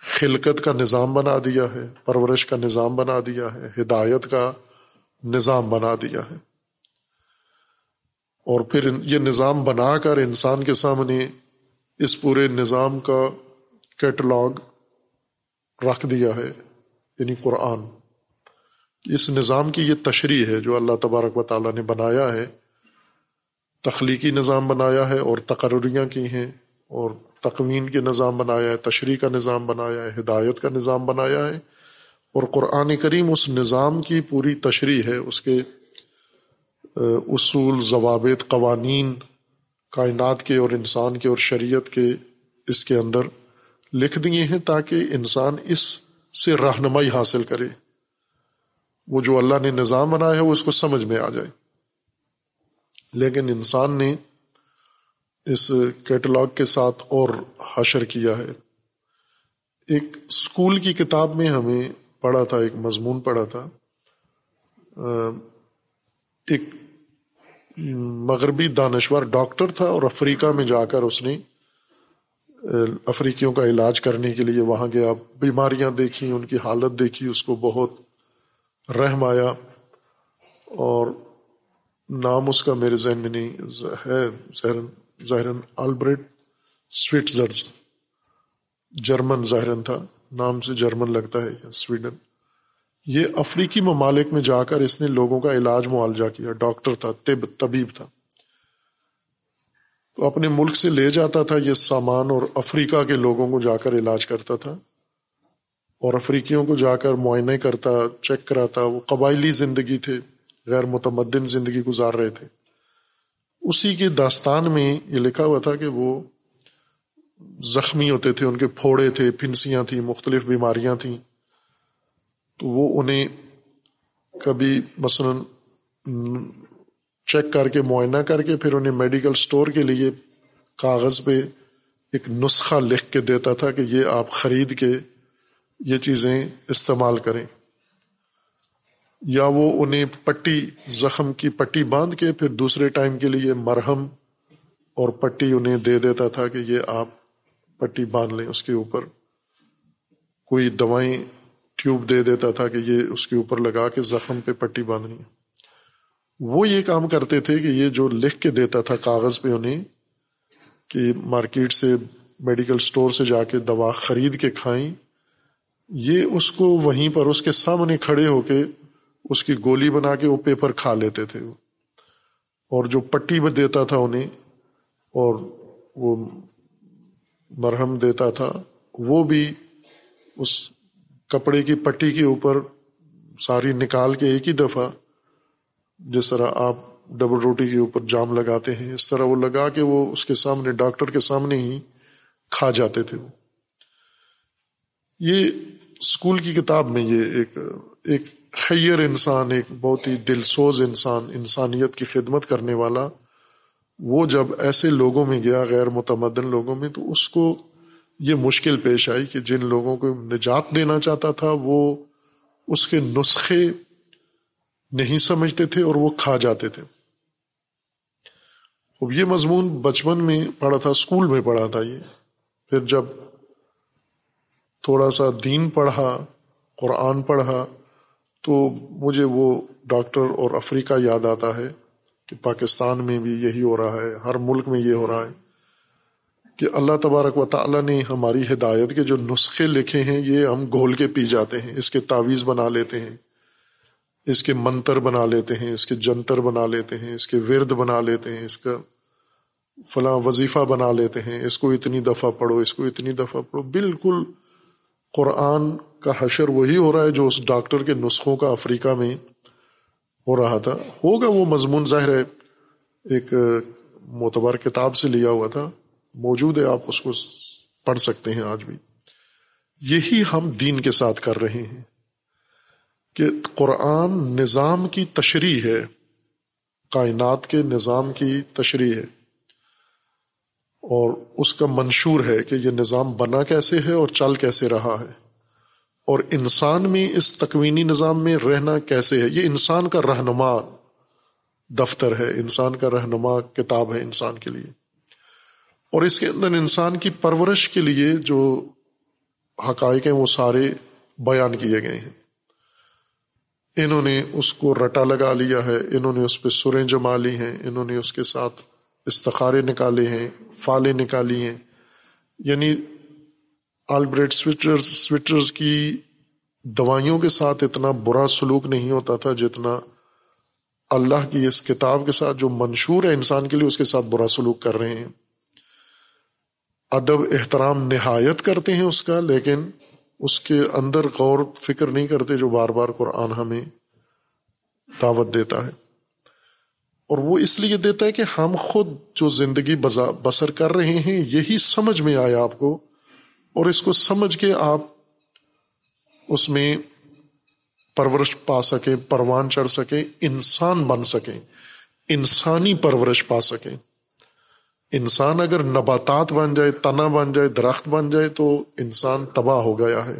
خلقت کا نظام بنا دیا ہے، پرورش کا نظام بنا دیا ہے، ہدایت کا نظام بنا دیا ہے۔ اور پھر یہ نظام بنا کر انسان کے سامنے اس پورے نظام کا کیٹلاگ رکھ دیا ہے یعنی قرآن۔ اس نظام کی یہ تشریح ہے جو اللہ تبارک و تعالیٰ نے بنایا ہے، تخلیقی نظام بنایا ہے اور تقرریاں کی ہیں، اور تقوین کے نظام بنایا ہے، تشریح کا نظام بنایا ہے، ہدایت کا نظام بنایا ہے، اور قرآن کریم اس نظام کی پوری تشریح ہے، اس کے اصول، ضوابط، قوانین کائنات کے اور انسان کے اور شریعت کے اس کے اندر لکھ دیے ہیں تاکہ انسان اس سے رہنمائی حاصل کرے۔ وہ جو اللہ نے نظام بنایا ہے وہ اس کو سمجھ میں آ جائے۔ لیکن انسان نے اس کیٹلاگ کے ساتھ اور حشر کیا ہے۔ ایک اسکول کی کتاب میں ہمیں پڑھا تھا، ایک مضمون پڑھا تھا۔ ایک مغربی دانشور ڈاکٹر تھا اور افریقہ میں جا کر اس نے افریقیوں کا علاج کرنے کے لیے وہاں گیا، بیماریاں دیکھی ان کی حالت دیکھی، اس کو بہت رحم آیا اور نام اس کا میرے ذہن میں نہیں ہے ظاہرن البرٹ سویٹزرز، جرمن ظاہرن تھا، نام سے جرمن لگتا ہے سویڈن۔ یہ افریقی ممالک میں جا کر اس نے لوگوں کا علاج معالجہ کیا، ڈاکٹر تھا، طب، طبیب تھا۔ تو اپنے ملک سے لے جاتا تھا یہ سامان اور افریقہ کے لوگوں کو جا کر علاج کرتا تھا۔ اور افریقیوں کو جا کر معائنے کرتا چیک کراتا، وہ قبائلی زندگی تھے، غیر متمدن زندگی گزار رہے تھے۔ اسی کے داستان میں یہ لکھا ہوا تھا کہ وہ زخمی ہوتے تھے، ان کے پھوڑے تھے، پھنسیاں تھیں، مختلف بیماریاں تھیں۔ تو وہ انہیں کبھی مثلا چیک کر کے، معائنہ کر کے، پھر انہیں میڈیکل اسٹور کے لیے کاغذ پہ ایک نسخہ لکھ کے دیتا تھا کہ یہ آپ خرید کے یہ چیزیں استعمال کریں۔ یا وہ انہیں پٹی زخم کی پٹی باندھ کے پھر دوسرے ٹائم کے لیے مرہم اور پٹی انہیں دے دیتا تھا کہ یہ آپ پٹی باندھ لیں اس کے اوپر۔ کوئی دوائیں ٹیوب دے دیتا تھا کہ یہ اس کے اوپر لگا کے زخم پہ پٹی باندھنی ہے۔ وہ یہ کام کرتے تھے کہ یہ جو لکھ کے دیتا تھا کاغذ پہ انہیں کہ مارکیٹ سے میڈیکل اسٹور سے جا کے دوا خرید کے کھائیں۔ یہ اس کو وہیں پر اس کے سامنے کھڑے ہو کے اس کی گولی بنا کے وہ پیپر کھا لیتے تھے اور جو پٹی میں دیتا تھا انہیں اور وہ مرہم دیتا تھا، وہ بھی اس کپڑے کی پٹی کے اوپر ساری نکال کے ایک ہی دفعہ جس طرح آپ ڈبل روٹی کے اوپر جام لگاتے ہیں، اس طرح وہ لگا کے وہ اس کے سامنے، ڈاکٹر کے سامنے ہی کھا جاتے تھے وہ۔ یہ اسکول کی کتاب میں یہ ایک ایک خیر انسان، ایک بہت ہی دل سوز انسان، انسانیت کی خدمت کرنے والا، وہ جب ایسے لوگوں میں گیا، غیر متمدن لوگوں میں، تو اس کو یہ مشکل پیش آئی کہ جن لوگوں کو نجات دینا چاہتا تھا، وہ اس کے نسخے نہیں سمجھتے تھے اور وہ کھا جاتے تھے۔ اب یہ مضمون بچپن میں پڑھا تھا، اسکول میں پڑھا تھا یہ۔ پھر جب تھوڑا سا دین پڑھا، قرآن پڑھا، تو مجھے وہ ڈاکٹر اور افریقہ یاد آتا ہے کہ پاکستان میں بھی یہی ہو رہا ہے، ہر ملک میں یہ ہو رہا ہے کہ اللہ تبارک و تعالیٰ نے ہماری ہدایت کے جو نسخے لکھے ہیں، یہ ہم گھول کے پی جاتے ہیں، اس کے تعویذ بنا لیتے ہیں، اس کے منتر بنا لیتے ہیں، اس کے جنتر بنا لیتے ہیں، اس کے ورد بنا لیتے ہیں، اس کا فلاں وظیفہ بنا لیتے ہیں، اس کو اتنی دفعہ پڑھو، اس کو اتنی دفعہ پڑھو، بالکل قرآن کا حشر وہی ہو رہا ہے جو اس ڈاکٹر کے نسخوں کا افریقہ میں ہو رہا تھا۔ ہوگا وہ مضمون، ظاہر ہے ایک معتبر کتاب سے لیا ہوا تھا۔ موجود ہے، آپ اس کو پڑھ سکتے ہیں آج بھی۔ یہی ہم دین کے ساتھ کر رہے ہیں کہ قرآن نظام کی تشریح ہے۔ کائنات کے نظام کی تشریح ہے۔ اور اس کا منشور ہے کہ یہ نظام بنا کیسے ہے اور چل کیسے رہا ہے۔ اور انسان میں اس تکوینی نظام میں رہنا کیسے ہے؟ یہ انسان کا رہنما دفتر ہے، انسان کا رہنما کتاب ہے انسان کے لیے۔ اور اس کے اندر انسان کی پرورش کے لیے جو حقائق ہیں وہ سارے بیان کیے گئے ہیں۔ انہوں نے اس کو رٹا لگا لیا ہے، انہوں نے اس پہ سریں جما لی ہیں، انہوں نے اس کے ساتھ استخارے نکالے ہیں فالے نکالی ہیں۔ یعنی آلبریٹ سویٹرز سویٹرز کی دوائیوں کے ساتھ اتنا برا سلوک نہیں ہوتا تھا جتنا اللہ کی اس کتاب کے ساتھ جو منشور ہے انسان کے لیے اس کے ساتھ برا سلوک کر رہے ہیں۔ ادب، احترام نہایت کرتے ہیں اس کا، لیکن اس کے اندر غور، فکر نہیں کرتے جو بار بار قرآن ہمیں دعوت دیتا ہے۔ اور وہ اس لیے دیتا ہے کہ ہم خود جو زندگی بسر کر رہے ہیں، یہی سمجھ میں آیا آپ کو، اور اس کو سمجھ کے آپ اس میں پرورش پا سکیں، پروان چڑھ سکیں، انسان بن سکیں، انسانی پرورش پا سکیں۔ انسان اگر نباتات بن جائے، تنا بن جائے، درخت بن جائے، تو انسان تباہ ہو گیا ہے۔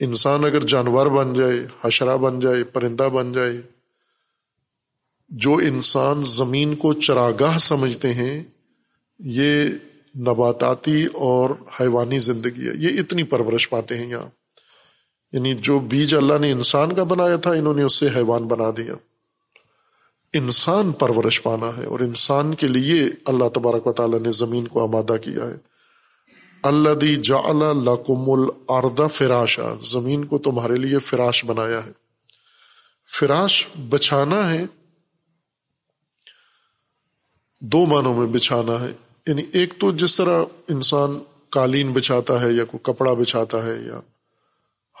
انسان اگر جانور بن جائے، حشرہ بن جائے، پرندہ بن جائے جو انسان زمین کو چراگاہ سمجھتے ہیں، یہ نباتاتی اور حیوانی زندگی ہے۔ یہ اتنی پرورش پاتے ہیں یہاں۔ یعنی جو بیج اللہ نے انسان کا بنایا تھا، انہوں نے اس سے حیوان بنا دیا۔ انسان پرورش پانا ہے اور انسان کے لیے اللہ تبارک و تعالیٰ نے زمین کو آمادہ کیا ہے۔ اللہ دی جا لکم الارض فراشا، زمین کو تمہارے لیے فراش بنایا ہے۔ فراش بچھانا ہے دو معنوں میں بچھانا ہے۔ یعنی ایک تو جس طرح انسان قالین بچھاتا ہے یا کوئی کپڑا بچھاتا ہے یا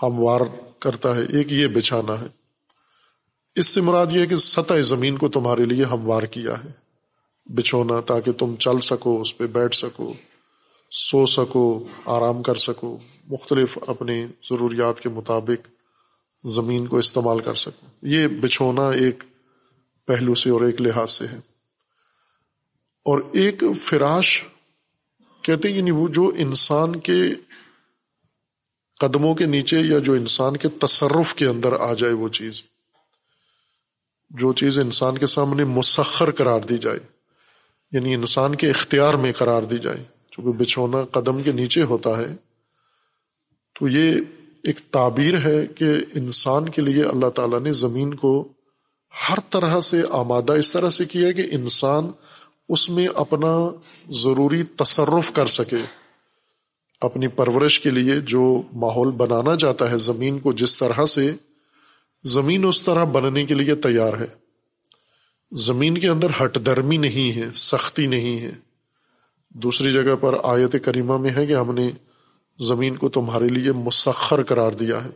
ہموار کرتا ہے، ایک یہ بچھانا ہے۔ اس سے مراد یہ ہے کہ سطح زمین کو تمہارے لیے ہموار کیا ہے۔ بچھونا تاکہ تم چل سکو، اس پہ بیٹھ سکو، سو سکو، آرام کر سکو، مختلف اپنی ضروریات کے مطابق زمین کو استعمال کر سکو۔ یہ بچھونا ایک پہلو سے اور ایک لحاظ سے ہے۔ اور ایک فراش کہتے یعنی وہ جو انسان کے قدموں کے نیچے یا جو انسان کے تصرف کے اندر آ جائے وہ چیز۔ جو چیز انسان کے سامنے مسخر قرار دی جائے یعنی انسان کے اختیار میں قرار دی جائے، چونکہ بچھونا قدم کے نیچے ہوتا ہے، تو یہ ایک تعبیر ہے کہ انسان کے لیے اللہ تعالیٰ نے زمین کو ہر طرح سے آمادہ اس طرح سے کیا کہ انسان اس میں اپنا ضروری تصرف کر سکے۔ اپنی پرورش کے لیے جو ماحول بنانا چاہتا ہے، زمین کو جس طرح سے، زمین اس طرح بننے کے لیے تیار ہے۔ زمین کے اندر ہٹ درمی نہیں ہے، سختی نہیں ہے۔ دوسری جگہ پر آیت کریمہ میں ہے کہ ہم نے زمین کو تمہارے لیے مسخر قرار دیا ہے۔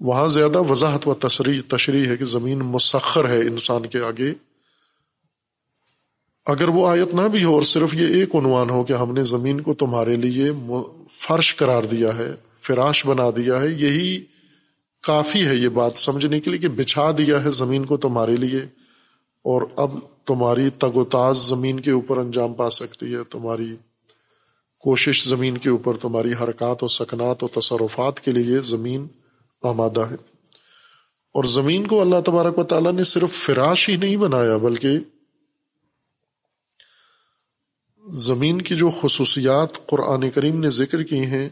وہاں زیادہ وضاحت و تشریح تشریح ہے کہ زمین مسخر ہے انسان کے آگے۔ اگر وہ آیت نہ بھی ہو اور صرف یہ ایک عنوان ہو کہ ہم نے زمین کو تمہارے لیے فرش قرار دیا ہے، فراش بنا دیا ہے، یہی کافی ہے یہ بات سمجھنے کے لیے کہ بچھا دیا ہے زمین کو تمہارے لیے اور اب تمہاری تگ و تاز زمین کے اوپر انجام پا سکتی ہے، تمہاری کوشش زمین کے اوپر، تمہاری حرکات و سکنات و تصرفات کے لیے زمین آمادہ ہے۔ اور زمین کو اللہ تبارک و تعالیٰ نے صرف فراش ہی نہیں بنایا، بلکہ زمین کی جو خصوصیات قرآن کریم نے ذکر کی ہیں،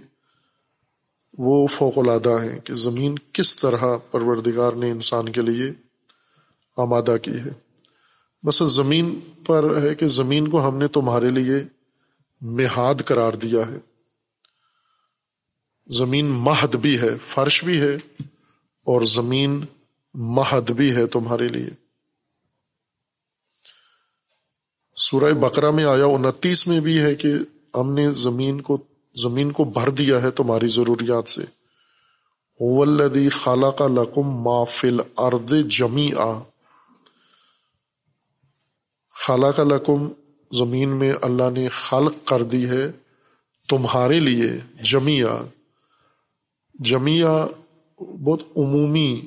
وہ فوق العادہ ہیں کہ زمین کس طرح پروردگار نے انسان کے لیے آمادہ کی ہے۔ بس زمین پر ہے کہ زمین کو ہم نے تمہارے لیے مہاد قرار دیا ہے۔ زمین مہد بھی ہے، فرش بھی ہے اور زمین مہد بھی ہے تمہارے لیے۔ سورہ بقرہ میں آیا، انتیس میں بھی ہے کہ ہم نے زمین کو زمین کو بھر دیا ہے تمہاری ضروریات سے۔ ولدی خالہ کا لقم مافل ارد جمی آ خالہ کا لقم زمین میں اللہ نے خلق کر دی ہے تمہارے لیے جمیا جمیا بہت عمومی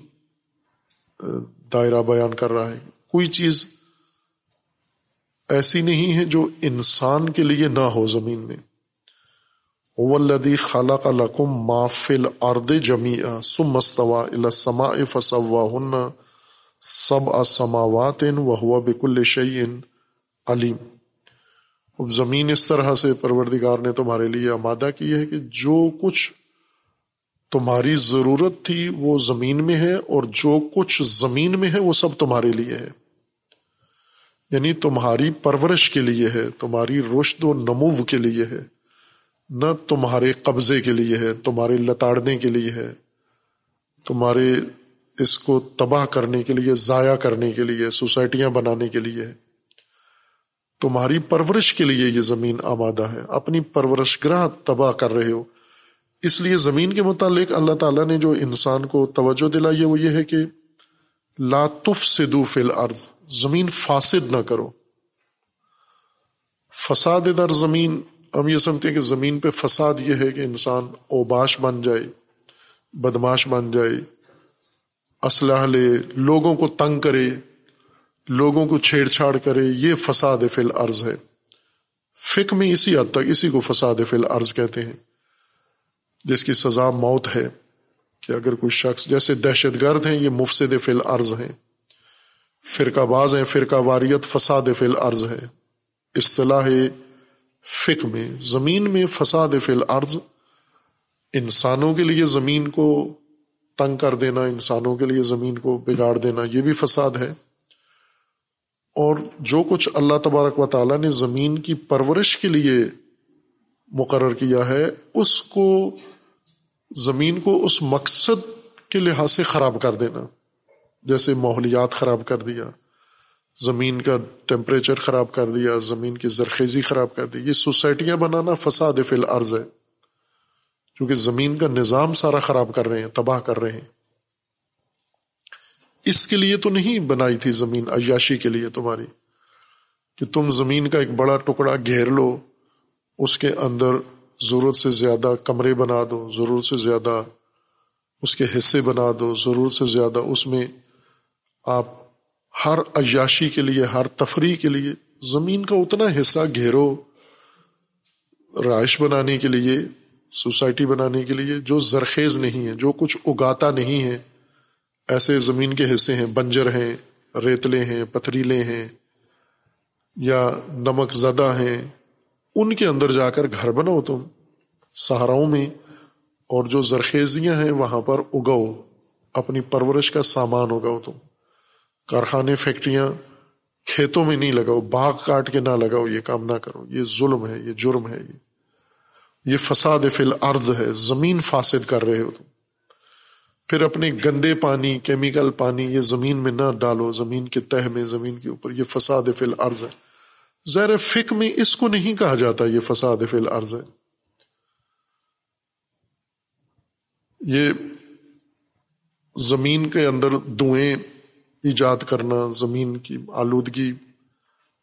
دائرہ بیان کر رہا ہے۔ کوئی چیز ایسی نہیں ہے جو انسان کے لیے نہ ہو زمین میں۔ ولدی خالہ کا مافل ارد جمی سم مستوا السما فسوا ہن سب اسماوات و ہوا بکل علیم۔ اب زمین اس طرح سے پروردگار نے تمہارے لیے آمادہ کی ہے کہ جو کچھ تمہاری ضرورت تھی وہ زمین میں ہے اور جو کچھ زمین میں ہے وہ سب تمہارے لیے ہے۔ یعنی تمہاری پرورش کے لیے ہے، تمہاری رشد و نمو کے لیے ہے، نہ تمہارے قبضے کے لیے ہے، تمہارے لتاڑنے کے لیے ہے، تمہارے اس کو تباہ کرنے کے لیے، ضائع کرنے کے لیے، سوسائٹیاں بنانے کے لیے تمہاری پرورش کے لیے یہ زمین آمادہ ہے۔ اپنی پرورش گرہ تباہ کر رہے ہو۔ اس لیے زمین کے متعلق اللہ تعالیٰ نے جو انسان کو توجہ دلائی ہے، وہ یہ ہے کہ لاتف سے دو فل ارض زمین فاسد نہ کرو۔ فساد در زمین، ہم یہ سمجھتے ہیں کہ زمین پہ فساد یہ ہے کہ انسان اوباش بن جائے، بدماش بن جائے، اسلحہ لے، لوگوں کو تنگ کرے، لوگوں کو چھیڑ چھاڑ کرے، یہ فساد فی الارض ہے۔ فک میں اسی حد تک اسی کو فساد فی الارض کہتے ہیں، جس کی سزا موت ہے۔ کہ اگر کوئی شخص، جیسے دہشت گرد ہیں، یہ مفسد فی الارض ہیں۔ فرقہ باز ہیں، فرقہ واریت فساد فی الارض ہے۔ اصطلاح فک میں، زمین میں فساد فی الارض، انسانوں کے لیے زمین کو تنگ کر دینا، انسانوں کے لیے زمین کو بگاڑ دینا، یہ بھی فساد ہے۔ اور جو کچھ اللہ تبارک و تعالیٰ نے زمین کی پرورش کے لیے مقرر کیا ہے، اس کو، زمین کو اس مقصد کے لحاظ سے خراب کر دینا۔ جیسے ماحولیات خراب کر دیا، زمین کا ٹیمپریچر خراب کر دیا، زمین کی زرخیزی خراب کر دی، یہ سوسائٹیاں بنانا فساد فی الارض ہے۔ کیونکہ زمین کا نظام سارا خراب کر رہے ہیں، تباہ کر رہے ہیں۔ اس کے لیے تو نہیں بنائی تھی زمین عیاشی کے لیے تمہاری، کہ تم زمین کا ایک بڑا ٹکڑا گھیر لو، اس کے اندر ضرورت سے زیادہ کمرے بنا دو، ضرورت سے زیادہ اس کے حصے بنا دو، ضرورت سے زیادہ اس میں آپ ہر عیاشی کے لیے، ہر تفریح کے لیے زمین کا اتنا حصہ گھیرو رائش بنانے کے لیے، سوسائٹی بنانے کے لیے، جو زرخیز نہیں ہے جو کچھ اگاتا نہیں ہے ایسے زمین کے حصے ہیں، بنجر ہیں، ریتلے ہیں، پتھریلے ہیں، یا نمک زدہ ہیں، ان کے اندر جا کر گھر بناؤ تم، سہاراؤں میں، اور جو زرخیزیاں ہیں، وہاں پر اگاؤ، اپنی پرورش کا سامان اگاؤ تم۔ کارخانے، فیکٹریاں کھیتوں میں نہیں لگاؤ، باغ کاٹ کے نہ لگاؤ، یہ کام نہ کرو، یہ ظلم ہے، یہ جرم ہے، یہ یہ فساد فی الارض ہے، زمین فاسد کر رہے ہو تم۔ پھر اپنے گندے پانی، کیمیکل پانی یہ زمین میں نہ ڈالو، زمین کے تہ میں، زمین کے اوپر یہ فساد فی الارض ہے۔ زیر فک میں اس کو نہیں کہا جاتا یہ فساد فی الارض ہے۔ یہ زمین کے اندر دئیں ایجاد کرنا، زمین کی آلودگی۔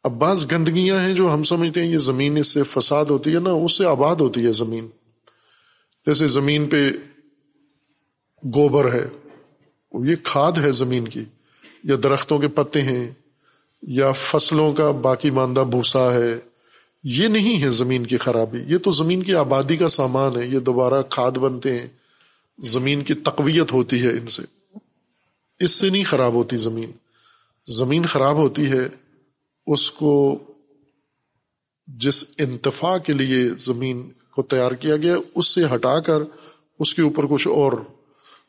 اب بعض گندگیاں ہیں جو ہم سمجھتے ہیں یہ زمین اس سے فساد ہوتی ہے نا، اس سے آباد ہوتی ہے زمین۔ جیسے زمین پہ گوبر ہے، یہ کھاد ہے زمین کی۔ یا درختوں کے پتے ہیں، یا فصلوں کا باقی ماندہ بھوسا ہے۔ یہ نہیں ہے زمین کی خرابی، یہ تو زمین کی آبادی کا سامان ہے۔ یہ دوبارہ کھاد بنتے ہیں، زمین کی تقویت ہوتی ہے ان سے۔ اس سے نہیں خراب ہوتی زمین۔ زمین خراب ہوتی ہے، اس کو جس انتفاع کے لیے زمین کو تیار کیا گیا، اس سے ہٹا کر اس کے اوپر کچھ اور۔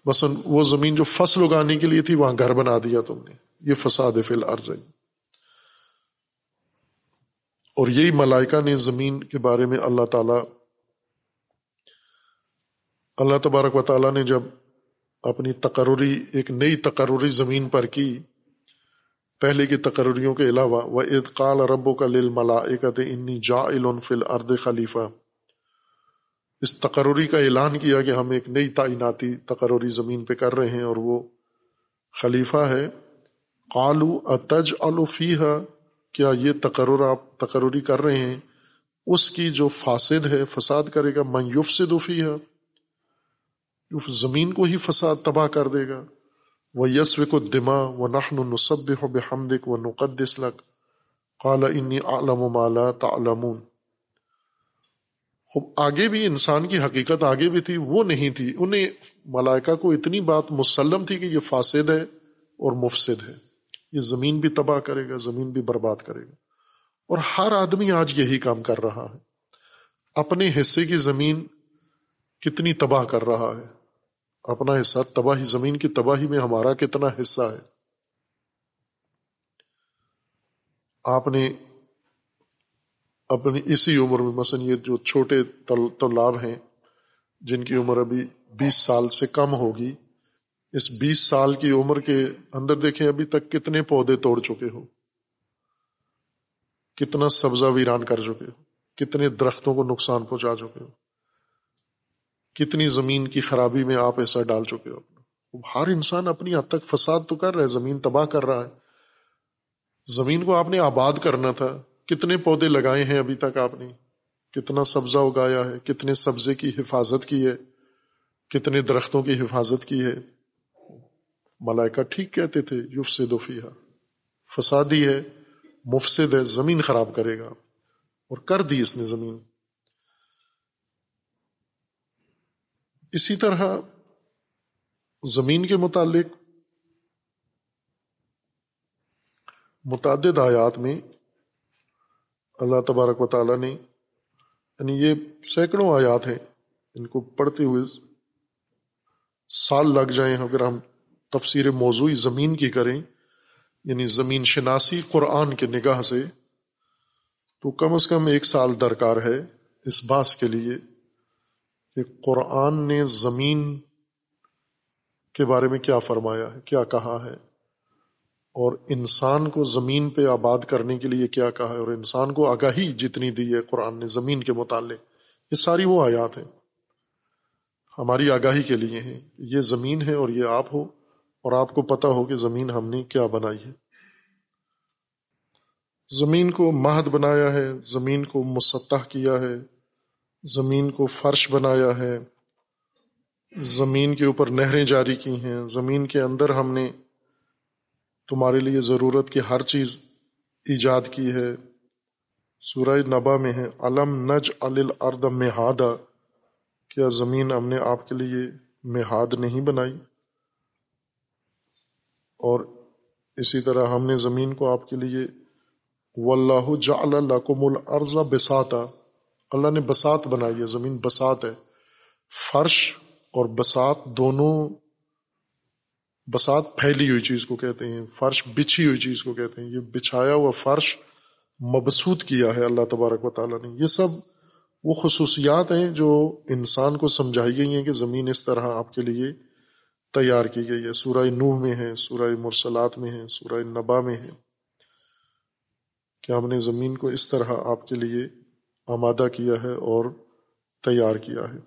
مثلا وہ زمین جو فصل اگانے کے لیے تھی، وہاں گھر بنا دیا تم نے۔ یہ فساد فی الارض ہے۔ اور یہی ملائکہ نے زمین کے بارے میں اللہ تعالی، اللہ تبارک و تعالیٰ نے جب اپنی تقرری، ایک نئی تقرری زمین پر کی۔ پہلے کی تقرریوں کے علاوہ وہ ادقال ربو کا لل ملا انی جا فل ارد خلیفہ اس تقرری کا اعلان کیا کہ ہم ایک نئی تعیناتی تقرری زمین پہ کر رہے ہیں اور وہ خلیفہ ہے۔ قالو اتج الفی کیا یہ تقرر آپ تقرری کر رہے ہیں؟ اس کی جو فاسد ہے، فساد کرے گا، من یوف سے ہے زمین کو ہی فساد تباہ کر دے گا۔ وہ یسو کو دما و نخن نصب ہو بے حمد و نقدس لگ قال انی عالم و مالا تعلمون۔ خوب آگے بھی انسان کی حقیقت آگے بھی تھی، وہ نہیں تھی۔ انہیں ملائکہ کو اتنی بات مسلم تھی کہ یہ فاسد ہے اور مفسد ہے۔ یہ زمین بھی تباہ کرے گا، زمین بھی برباد کرے گا۔ اور ہر آدمی آج یہی کام کر رہا ہے۔ اپنے حصے کی زمین کتنی تباہ کر رہا ہے۔ اپنا حصہ تباہی، زمین کی تباہی میں ہمارا کتنا حصہ ہے۔ آپ نے اپنی اسی عمر میں، مثلا یہ جو چھوٹے طلاب ہیں، جن کی عمر ابھی بیس سال سے کم ہوگی، اس بیس سال کی عمر کے اندر دیکھیں ابھی تک کتنے پودے توڑ چکے ہو۔ کتنا سبزہ ویران کر چکے ہو۔ کتنے درختوں کو نقصان پہنچا چکے ہو۔ کتنی زمین کی خرابی میں آپ ایسا ڈال چکے ہو ہر انسان اپنی حد تک فساد تو کر رہا ہے، زمین تباہ کر رہا ہے۔ زمین کو آپ نے آباد کرنا تھا۔ کتنے پودے لگائے ہیں ابھی تک آپ نے؟ کتنا سبزہ اگایا ہے، کتنے سبزے کی حفاظت کی ہے، کتنے درختوں کی حفاظت کی ہے۔ ملائکہ ٹھیک کہتے تھے یوف سے دوفیہ فسادی ہے، مفسد ہے، زمین خراب کرے گا۔ اور کر دی اس نے زمین۔ اسی طرح زمین کے متعلق متعدد آیات میں اللہ تبارک و تعالیٰ نے یعنی یہ سینکڑوں آیات ہیں، ان کو پڑھتے ہوئے سال لگ جائیں اگر ہم تفسیر موضوعی زمین کی کریں یعنی زمین شناسی قرآن کے نگاہ سے، تو کم از کم ایک سال درکار ہے اس باس کے لیے۔ کہ قرآن نے زمین کے بارے میں کیا فرمایا ہے، کیا کہا ہے؟ اور انسان کو زمین پہ آباد کرنے کے لیے کیا کہا ہے؟ اور انسان کو آگاہی جتنی دی ہے قرآن نے زمین کے متعلق، یہ ساری وہ آیات ہیں۔ ہماری آگاہی کے لیے ہیں۔ یہ زمین ہے اور یہ آپ ہو، اور آپ کو پتا ہو کہ زمین ہم نے کیا بنائی ہے۔ زمین کو مہد بنایا ہے، زمین کو مسطح کیا ہے۔ زمین کو فرش بنایا ہے۔ زمین کے اوپر نہریں جاری کی ہیں۔ زمین کے اندر ہم نے تمہارے لیے ضرورت کی ہر چیز ایجاد کی ہے۔ سورہ نبا میں ہے علم نج الارض مہادا کیا زمین ہم نے آپ کے لیے مہاد نہیں بنائی؟ اور اسی طرح ہم نے زمین کو آپ کے لیے، واللہ جعل لکم الارض بساتا اللہ نے بسات بنائی ہے، زمین بسات ہے۔ فرش اور بسات دونوں بسات پھیلی ہوئی چیز کو کہتے ہیں، فرش بچھی ہوئی چیز کو کہتے ہیں۔ یہ بچھایا ہوا فرش مبسوط کیا ہے اللہ تبارک و تعالیٰ نے۔ یہ سب وہ خصوصیات ہیں جو انسان کو سمجھائی گئی ہیں کہ زمین اس طرح آپ کے لیے تیار کی گئی ہے۔ سورہ نوح میں ہے، سورہ مرسلات میں ہے، سورہ نبا میں ہے۔ کہ ہم نے زمین کو اس طرح آپ کے لیے آمادہ کیا ہے اور تیار کیا ہے۔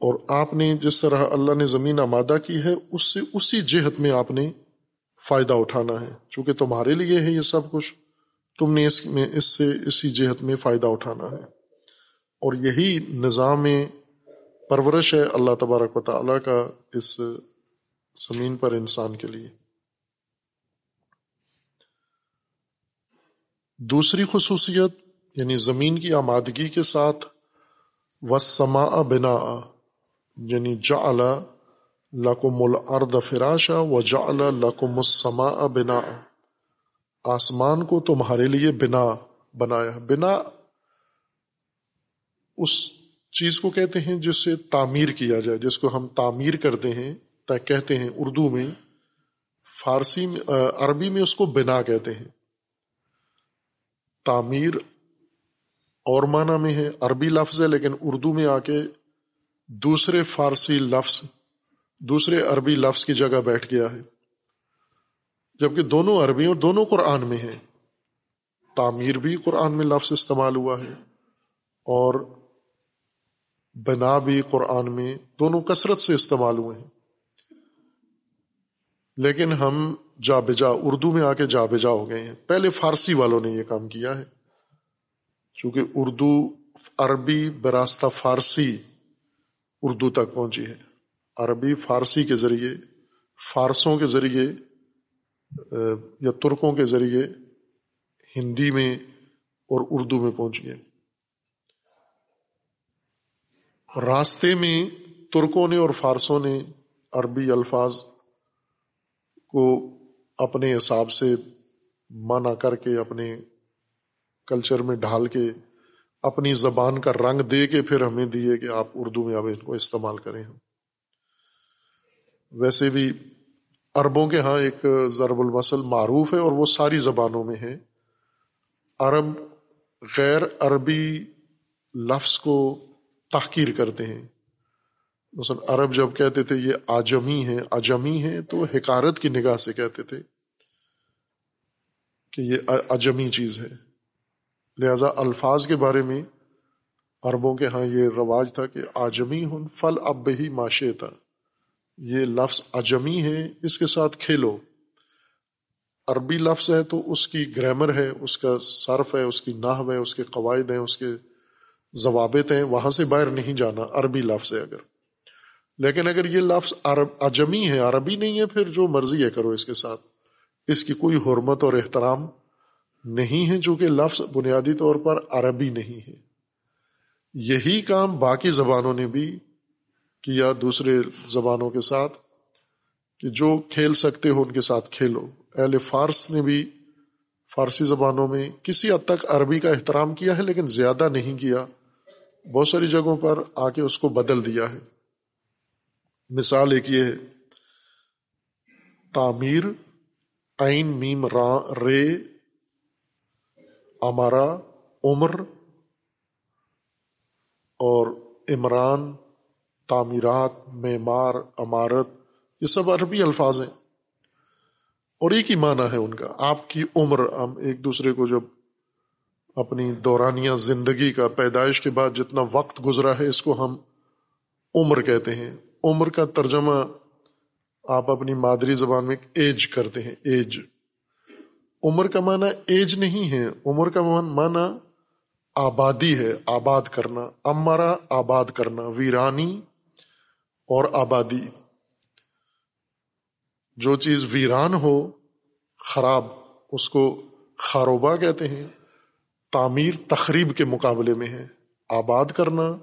اور آپ نے جس طرح اللہ نے زمین آمادہ کی ہے، اس سے اسی جہت میں آپ نے فائدہ اٹھانا ہے۔ چونکہ تمہارے لیے ہے یہ سب کچھ، تم نے اس میں، اس سے اسی جہت میں فائدہ اٹھانا ہے۔ اور یہی نظام پرورش ہے اللہ تبارک و تعالیٰ کا اس زمین پر انسان کے لیے۔ دوسری خصوصیت یعنی زمین کی آمادگی کے ساتھ وسما بنا یعنی جا لکم الارض فراشا و جا لکم السما بنا آسمان کو تمہارے لیے بنا، بنایا۔ بنا اس چیز کو کہتے ہیں جس سے تعمیر کیا جائے، جس کو ہم تعمیر کرتے ہیں کہتے ہیں اردو میں، فارسی میں، عربی میں اس کو بنا کہتے ہیں۔ تعمیر اور معنی میں ہے عربی لفظ ہے، لیکن اردو میں آ کے دوسرے فارسی لفظ، دوسرے عربی لفظ کی جگہ بیٹھ گیا ہے۔ جبکہ دونوں عربی اور دونوں قرآن میں ہیں۔ تعمیر بھی قرآن میں لفظ استعمال ہوا ہے اور بنا بھی قرآن میں دونوں کثرت سے استعمال ہوئے ہیں۔ لیکن ہم جا بجا اردو میں آ کے جا بجا ہو گئے ہیں۔ پہلے فارسی والوں نے یہ کام کیا ہے۔ چونکہ اردو، عربی براستہ فارسی اردو تک پہنچی ہے۔ عربی، فارسی کے ذریعے، فارسوں کے ذریعے یا ترکوں کے ذریعے ہندی میں اور اردو میں پہنچ گئے راستے میں ترکوں نے اور فارسوں نے عربی الفاظ کو اپنے حساب سے مانا کر کے، اپنے کلچر میں ڈھال کے، اپنی زبان کا رنگ دے کے پھر ہمیں دیے کہ آپ اردو میں اب ان کو استعمال کریں ویسے بھی عربوں کے ہاں ایک ضرب المسل معروف ہے اور وہ ساری زبانوں میں ہے۔ عرب غیر عربی لفظ کو تحقیر کرتے ہیں۔ مثلا عرب جب کہتے تھے یہ آجمی ہے اجمی ہے تو حکارت کی نگاہ سے کہتے تھے کہ یہ اجمی چیز ہے۔ لہذا الفاظ کے بارے میں عربوں کے ہاں یہ رواج تھا کہ آجمی ہن فل اب ہی معاشے تھا یہ لفظ اجمی ہے، اس کے ساتھ کھیلو۔ عربی لفظ ہے تو اس کی گرامر ہے، اس کا صرف ہے، اس کی نحو ہے، اس کے قواعد ہیں، اس کے ضوابط ہیں، وہاں سے باہر نہیں جانا۔ عربی لفظ ہے اگر۔ لیکن اگر یہ لفظ عرب اجمی ہے، عربی نہیں ہے، پھر جو مرضی ہے کرو اس کے ساتھ۔ اس کی کوئی حرمت اور احترام نہیں ہے چونکہ لفظ بنیادی طور پر عربی نہیں ہے۔ یہی کام باقی زبانوں نے بھی کیا دوسرے زبانوں کے ساتھ، کہ جو کھیل سکتے ہو ان کے ساتھ کھیلو۔ اہل فارس نے بھی فارسی زبانوں میں کسی حد تک عربی کا احترام کیا ہے، لیکن زیادہ نہیں کیا۔ بہت ساری جگہوں پر آ کے اس کو بدل دیا ہے۔ مثال ایک یہ ہے۔ تعمیر، عین، میم، را، رے امارا عمر اور عمران، تعمیرات، معمار عمارت یہ سب عربی الفاظ ہیں۔ اور ایک ہی معنی ہے ان کا، آپ کی عمر، ہم ایک دوسرے کو جب اپنی دورانیہ زندگی کا پیدائش کے بعد جتنا وقت گزرا ہے، اس کو ہم عمر کہتے ہیں۔ عمر کا ترجمہ آپ اپنی مادری زبان میں ایج کرتے ہیں، ایج۔ عمر کا معنی ایج نہیں ہے، عمر کا معنی آبادی ہے، آباد کرنا۔ امرا آباد کرنا، ویرانی اور آبادی۔ جو چیز ویران ہو، خراب، اس کو خاروبا کہتے ہیں۔ تعمیر تقریب کے مقابلے میں ہے، آباد کرنا،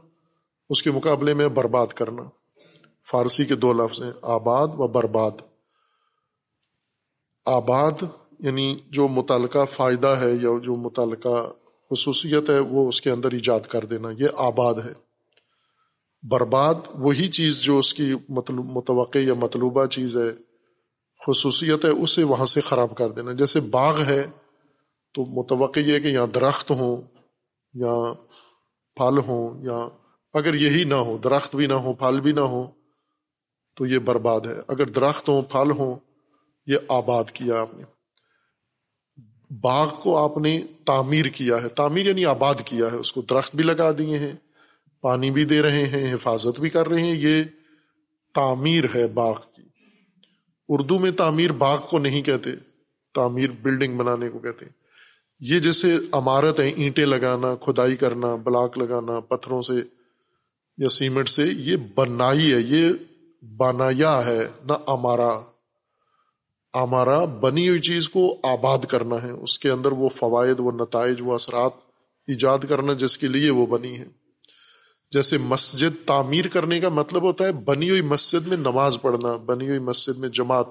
اس کے مقابلے میں برباد کرنا۔ فارسی کے دو لفظ ہیں، آباد و برباد. آباد یعنی جو متعلقہ فائدہ ہے یا جو متعلقہ خصوصیت ہے، وہ اس کے اندر ایجاد کر دینا، یہ آباد ہے. برباد وہی چیز جو اس کی متوقع یا مطلوبہ چیز ہے، خصوصیت ہے، اسے وہاں سے خراب کر دینا. جیسے باغ ہے، تو متوقع یہ ہے کہ یہاں درخت ہوں یا پھل ہوں یا اگر یہی نہ ہو، درخت بھی نہ ہو پھل بھی نہ ہو تو یہ برباد ہے۔ اگر درخت ہوں پھل ہوں، یہ آباد کیا آپ نے۔ باغ کو آپ نے تعمیر کیا ہے۔ تعمیر یعنی آباد کیا ہے۔ اس کو درخت بھی لگا دیے ہیں، پانی بھی دے رہے ہیں، حفاظت بھی کر رہے ہیں۔ یہ تعمیر ہے باغ کی۔ اردو میں تعمیر باغ کو نہیں کہتے، تعمیر بلڈنگ بنانے کو کہتے یہ جیسے عمارت ہے اینٹیں لگانا، کھدائی کرنا، بلاک لگانا، پتھروں سے یا سیمنٹ سے، یہ بنائی ہے۔ یہ بنایا ہے، نہ ہمارا ہمارا بنی ہوئی چیز کو آباد کرنا ہے، اس کے اندر وہ فوائد، وہ نتائج، وہ اثرات ایجاد کرنا جس کے لیے وہ بنی ہے جیسے مسجد تعمیر کرنے کا مطلب ہوتا ہے بنی ہوئی مسجد میں نماز پڑھنا، بنی ہوئی مسجد میں جماعت،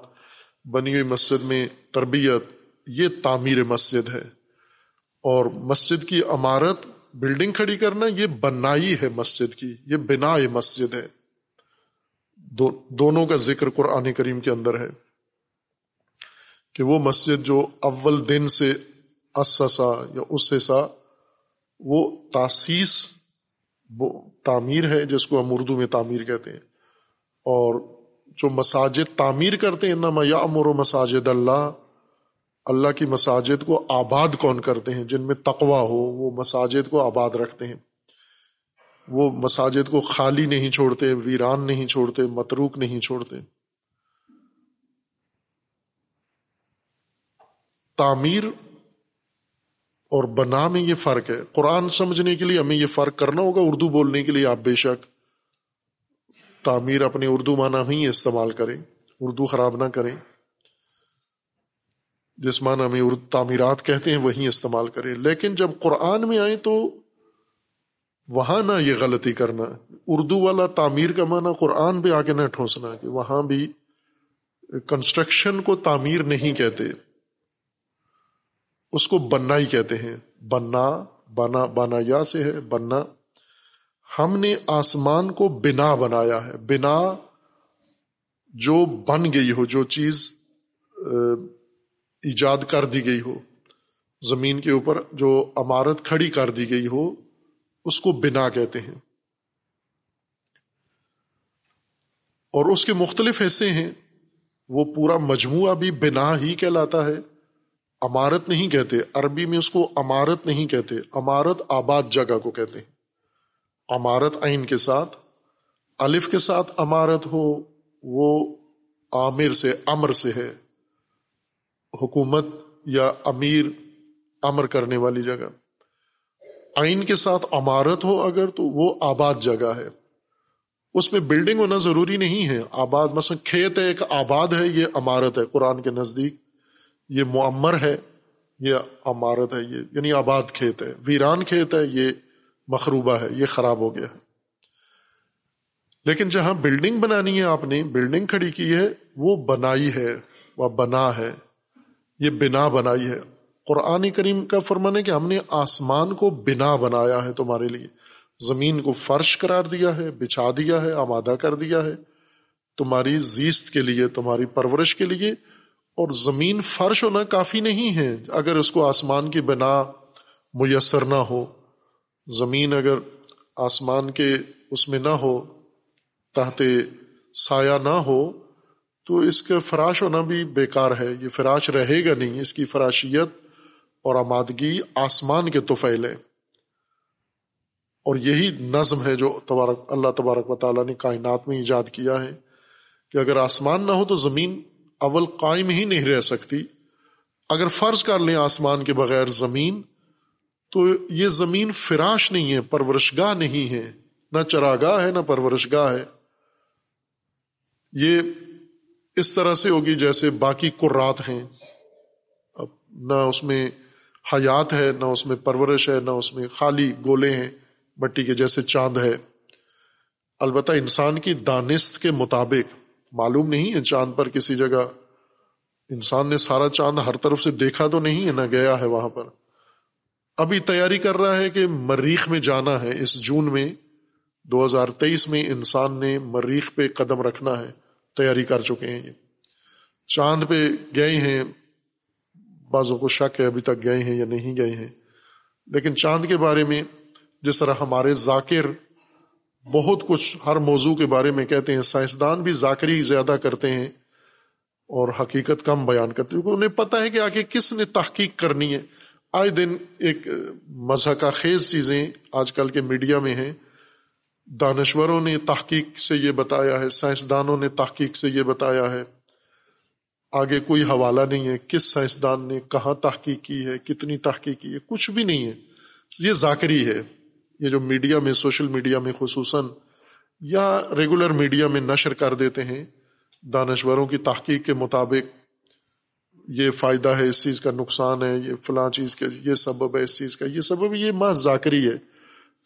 بنی ہوئی مسجد میں تربیت، یہ تعمیر مسجد ہے۔ اور مسجد کی عمارت، بلڈنگ کھڑی کرنا، یہ بنائی ہے مسجد کی، یہ بنا مسجد ہے۔ دو، دونوں کا ذکر قرآن کریم کے اندر ہے کہ وہ مسجد جو اول دن سے اسسا یا اسسا، وہ تاسیس وہ تعمیر ہے جس کو ہم اردو میں تعمیر کہتے ہیں۔ اور جو مساجد تعمیر کرتے ہیں نما یا امر و مساجد اللہ اللہ کی مساجد کو آباد کون کرتے ہیں؟ جن میں تقوا ہو، وہ مساجد کو آباد رکھتے ہیں۔ وہ مساجد کو خالی نہیں چھوڑتے، ویران نہیں چھوڑتے، متروک نہیں چھوڑتے۔ تعمیر اور بنا میں یہ فرق ہے۔ قرآن سمجھنے کے لیے ہمیں یہ فرق کرنا ہوگا اردو بولنے کے لیے، آپ بے شک تعمیر اپنے اردو معنی ہی استعمال کریں، اردو خراب نہ کریں۔ جس معنی میں تعمیرات کہتے ہیں، وہی استعمال کریں۔ لیکن جب قرآن میں آئے تو وہاں نہ یہ غلطی کرنا۔ اردو والا تعمیر کا معنی قرآن پہ آ کے نہ ٹھونسنا کہ وہاں بھی کنسٹرکشن کو تعمیر نہیں کہتے۔ اس کو بننا ہی کہتے ہیں۔ بننا، بنا بنا یا سے ہے، بننا۔ ہم نے آسمان کو بنا بنایا ہے۔ بنا جو بن گئی ہو، جو چیز ایجاد کر دی گئی ہو۔ زمین کے اوپر جو عمارت کھڑی کر دی گئی ہو اس کو بنا کہتے ہیں۔ اور اس کے مختلف حصے ہیں۔ وہ پورا مجموعہ بھی بنا ہی کہلاتا ہے۔ امارت نہیں کہتے۔ عربی میں اس کو امارت نہیں کہتے۔ امارت آباد جگہ کو کہتے ہیں۔ امارت عین کے ساتھ، الف کے ساتھ امارت ہو، وہ عامر سے امر سے ہے۔ حکومت یا امیر امر کرنے والی جگہ۔ آئین کے ساتھ عمارت ہو اگر تو وہ آباد جگہ ہے۔ اس میں بلڈنگ ہونا ضروری نہیں ہے۔ آباد مثلا کھیت ہے، ایک آباد ہے، یہ عمارت ہے۔ قرآن کے نزدیک یہ معمر ہے، یہ عمارت ہے، یہ یعنی آباد کھیت ہے۔ ویران کھیت ہے، یہ مخروبہ ہے، یہ خراب ہو گیا ہے۔ لیکن جہاں بلڈنگ بنانی ہے، آپ نے بلڈنگ کھڑی کی ہے، وہ بنائی ہے، وہ بنا ہے۔ یہ بنا بنائی ہے۔ قرآن کریم کا فرمان ہے کہ ہم نے آسمان کو بنا بنایا ہے تمہارے لیے۔ زمین کو فرش قرار دیا ہے، بچھا دیا ہے، آمادہ کر دیا ہے۔ تمہاری زیست کے لیے، تمہاری پرورش کے لیے۔ اور زمین فرش ہونا کافی نہیں ہے۔ اگر اس کو آسمان کی بنا میسر نہ ہو، زمین اگر آسمان کے اس میں نہ ہو، تحت سایہ نہ ہو، تو اس کا فراش ہونا بھی بیکار ہے۔ یہ فراش رہے گا نہیں۔ اس کی فراشیت اور آمادگی آسمان کے توفیل ہے اور یہی نظم ہے جو تبارک، اللہ تبارک و تعالیٰ نے کائنات میں ایجاد کیا ہے کہ اگر آسمان نہ ہو تو زمین اول قائم ہی نہیں رہ سکتی۔ اگر فرض کر لیں آسمان کے بغیر زمین، تو یہ زمین فراش نہیں ہے پرورش گاہ نہیں ہے۔ نہ چراگاہ ہے، نہ پرورش گاہ ہے۔ یہ اس طرح سے ہوگی جیسے باقی قرات ہیں۔ نہ اس میں حیات ہے، نہ اس میں پرورش ہے، نہ اس میں خالی گولے ہیں، مٹی کے جیسے چاند ہے۔ البتہ انسان کی دانست کے مطابق معلوم نہیں ہے چاند پر کسی جگہ۔ انسان نے سارا چاند ہر طرف سے دیکھا تو نہیں ہے، نہ گیا ہے وہاں پر۔ ابھی تیاری کر رہا ہے کہ مریخ میں جانا ہے۔ اس جون میں، دو ہزار تیئیس میں انسان نے مریخ پہ قدم رکھنا ہے۔ تیاری کر چکے ہیں۔ یہ چاند پہ گئے ہیں۔ بعضوں کو شک ہے ابھی تک گئے ہیں یا نہیں گئے ہیں۔ لیکن چاند کے بارے میں جس طرح ہمارے ذاکر بہت کچھ ہر موضوع کے بارے میں کہتے ہیں، سائنسدان بھی ذاکری زیادہ کرتے ہیں اور حقیقت کم بیان کرتے ہیں۔ انہیں پتا ہے کہ آگے کس نے تحقیق کرنی ہے۔ آئے دن ایک مذہق خیز چیزیں آج کل کے میڈیا میں ہیں۔ دانشوروں نے تحقیق سے یہ بتایا ہے، سائنسدانوں نے تحقیق سے یہ بتایا ہے۔ آگے کوئی حوالہ نہیں ہے کس سائنسدان نے کہاں تحقیق کی ہے، کتنی تحقیق کی ہے، کچھ بھی نہیں ہے۔ یہ ذاکری ہے، یہ جو میڈیا میں، سوشل میڈیا میں خصوصاً، یا ریگولر میڈیا میں نشر کر دیتے ہیں۔ دانشوروں کی تحقیق کے مطابق یہ فائدہ ہے، اس چیز کا نقصان ہے، یہ فلاں چیز کا یہ سبب ہے، اس چیز کا۔ یہ سبب، یہ ماں ذاکری ہے۔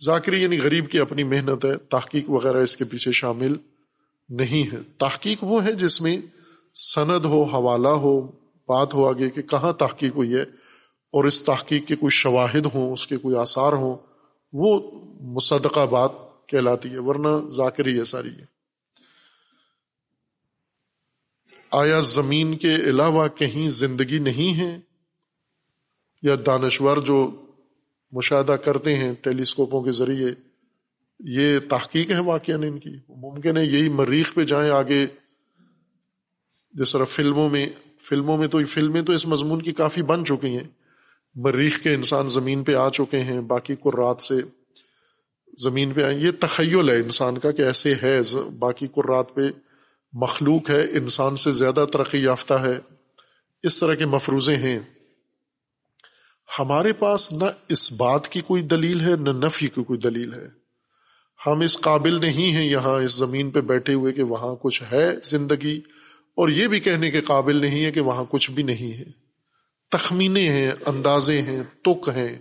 ذاکری یعنی غریب کی اپنی محنت ہے، تحقیق وغیرہ اس کے پیچھے شامل نہیں ہے۔ تحقیق وہ ہے جس میں سند ہو، حوالہ ہو، بات ہو آگے کہ کہاں تحقیق ہوئی ہے اور اس تحقیق کے کوئی شواہد ہوں، اس کے کوئی آثار ہوں، وہ مصدقہ بات کہلاتی ہے، ورنہ ذاکری ہے ساری ہے آیا زمین کے علاوہ کہیں زندگی نہیں ہے؟ یا دانشور جو مشاہدہ کرتے ہیں ٹیلیسکوپوں کے ذریعے، یہ تحقیق ہے واقعہ ان کی؟ ممکن ہے یہی مریخ پہ جائیں، آگے جس طرح فلموں میں فلموں میں تو فلمیں تو اس مضمون کی کافی بن چکی ہیں۔ مریخ کے انسان زمین پہ آ چکے ہیں، باقی قرات سے زمین پہ آئے۔ یہ تخیل ہے انسان کا کہ ایسے ہے باقی قرات پہ مخلوق ہے، انسان سے زیادہ ترقی یافتہ ہے۔ اس طرح کے مفروضے ہیں۔ ہمارے پاس نہ اس بات کی کوئی دلیل ہے، نہ نفی کی کوئی دلیل ہے۔ ہم اس قابل نہیں ہیں یہاں اس زمین پہ بیٹھے ہوئے کہ وہاں کچھ ہے زندگی۔ اور یہ بھی کہنے کے قابل نہیں ہے کہ وہاں کچھ بھی نہیں ہے۔ تخمینے ہیں، اندازے ہیں، تک ہیں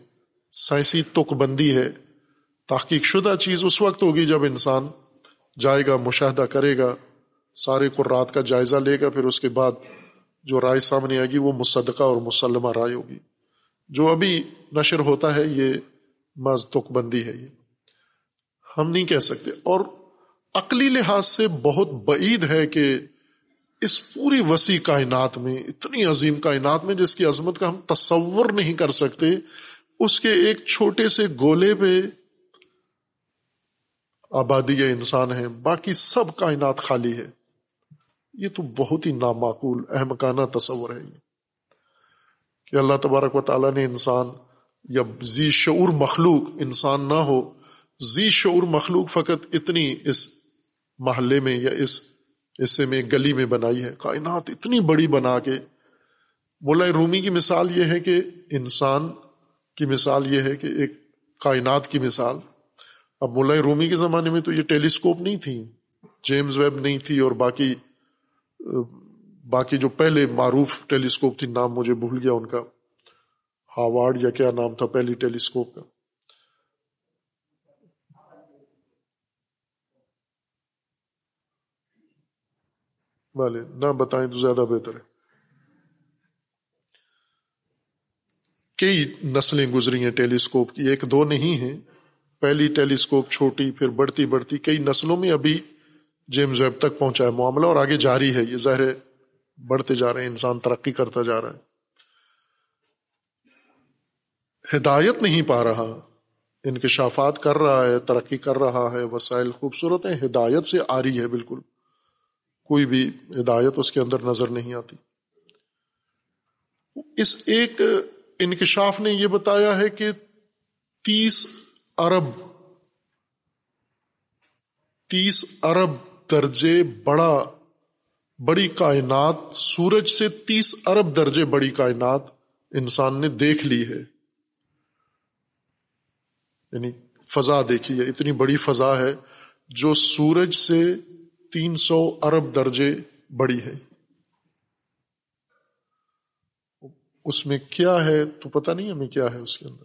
سائنسی تک بندی ہے۔ تحقیق شدہ چیز اس وقت ہوگی جب انسان جائے گا، مشاہدہ کرے گا، سارے قرات کا جائزہ لے گا، پھر اس کے بعد جو رائے سامنے آئے گی وہ مصدقہ اور مسلمہ رائے ہوگی۔ جو ابھی نشر ہوتا ہے، یہ مز تک بندی ہے۔ یہ ہم نہیں کہہ سکتے۔ اور عقلی لحاظ سے بہت بعید ہے کہ اس پوری وسیع کائنات میں، اتنی عظیم کائنات میں جس کی عظمت کا ہم تصور نہیں کر سکتے، اس کے ایک چھوٹے سے گولے پہ آبادی یا انسان ہے، باقی سب کائنات خالی ہے۔ یہ تو بہت ہی نامعقول احمکانہ تصور ہے۔ یہ کہ اللہ تبارک و تعالیٰ نے انسان یا زی شعور مخلوق انسان نہ ہو زی شعور مخلوق فقط اتنی اس محلے میں یا اس حصے میں گلی میں بنائی ہے۔ کائنات اتنی بڑی بنا کے۔ مولا رومی کی مثال یہ ہے کہ انسان کی مثال یہ ہے کہ ایک کائنات کی مثال۔ اب مولا رومی کے زمانے میں تو یہ ٹیلیسکوپ نہیں تھی۔ جیمز ویب نہیں تھی اور باقی باقی جو پہلے معروف ٹیلیسکوپ تھی، نام مجھے بھول گیا ان کا۔ ہاوارڈ یا کیا نام تھا پہلی ٹیلیسکوپ کا۔ والے، نہ بتائیں تو زیادہ بہتر ہے۔ کئی نسلیں گزری ہیں ٹیلیسکوپ کی، ایک دو نہیں ہیں۔ پہلی ٹیلیسکوپ چھوٹی، پھر بڑھتی بڑھتی، کئی نسلوں میں ابھی جیمز ویب تک پہنچا ہے۔ معاملہ اور آگے جاری ہے۔ یہ ظاہر بڑھتے جا رہے ہیں، انسان ترقی کرتا جا رہا ہے۔ ہدایت نہیں پا رہا، انکشافات کر رہا ہے، ترقی کر رہا ہے، وسائل خوبصورت ہیں، ہدایت سے آ رہی ہے، بالکل۔ کوئی بھی ہدایت اس کے اندر نظر نہیں آتی۔ اس ایک انکشاف نے یہ بتایا ہے کہ تیس ارب تیس ارب درجے بڑا، بڑی کائنات، سورج سے تیس ارب درجے بڑی کائنات انسان نے دیکھ لی ہے۔ یعنی فضا دیکھی ہے اتنی بڑی فضا ہے جو سورج سے تین سو ارب درجے بڑی ہے۔ اس میں کیا ہے تو پتہ نہیں ہمیں کیا ہے اس کے اندر۔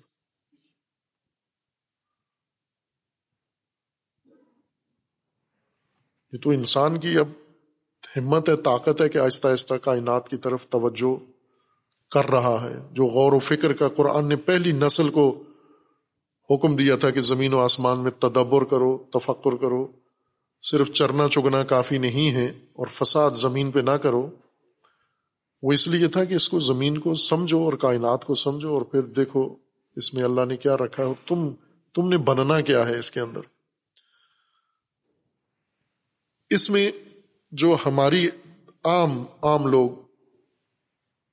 یہ تو انسان کی اب ہمت ہے، طاقت ہے کہ آہستہ آہستہ کائنات کی طرف توجہ کر رہا ہے۔ جو غور و فکر کا قرآن نے پہلی نسل کو حکم دیا تھا کہ زمین و آسمان میں تدبر کرو، تفکر کرو۔ صرف چرنا چگنا کافی نہیں ہے اور فساد زمین پہ نہ کرو۔ وہ اس لیے تھا کہ اس کو زمین کو سمجھو اور کائنات کو سمجھو اور پھر دیکھو اس میں اللہ نے کیا رکھا ہے تم تم نے بننا کیا ہے اس کے اندر۔ اس میں جو ہماری عام عام لوگ،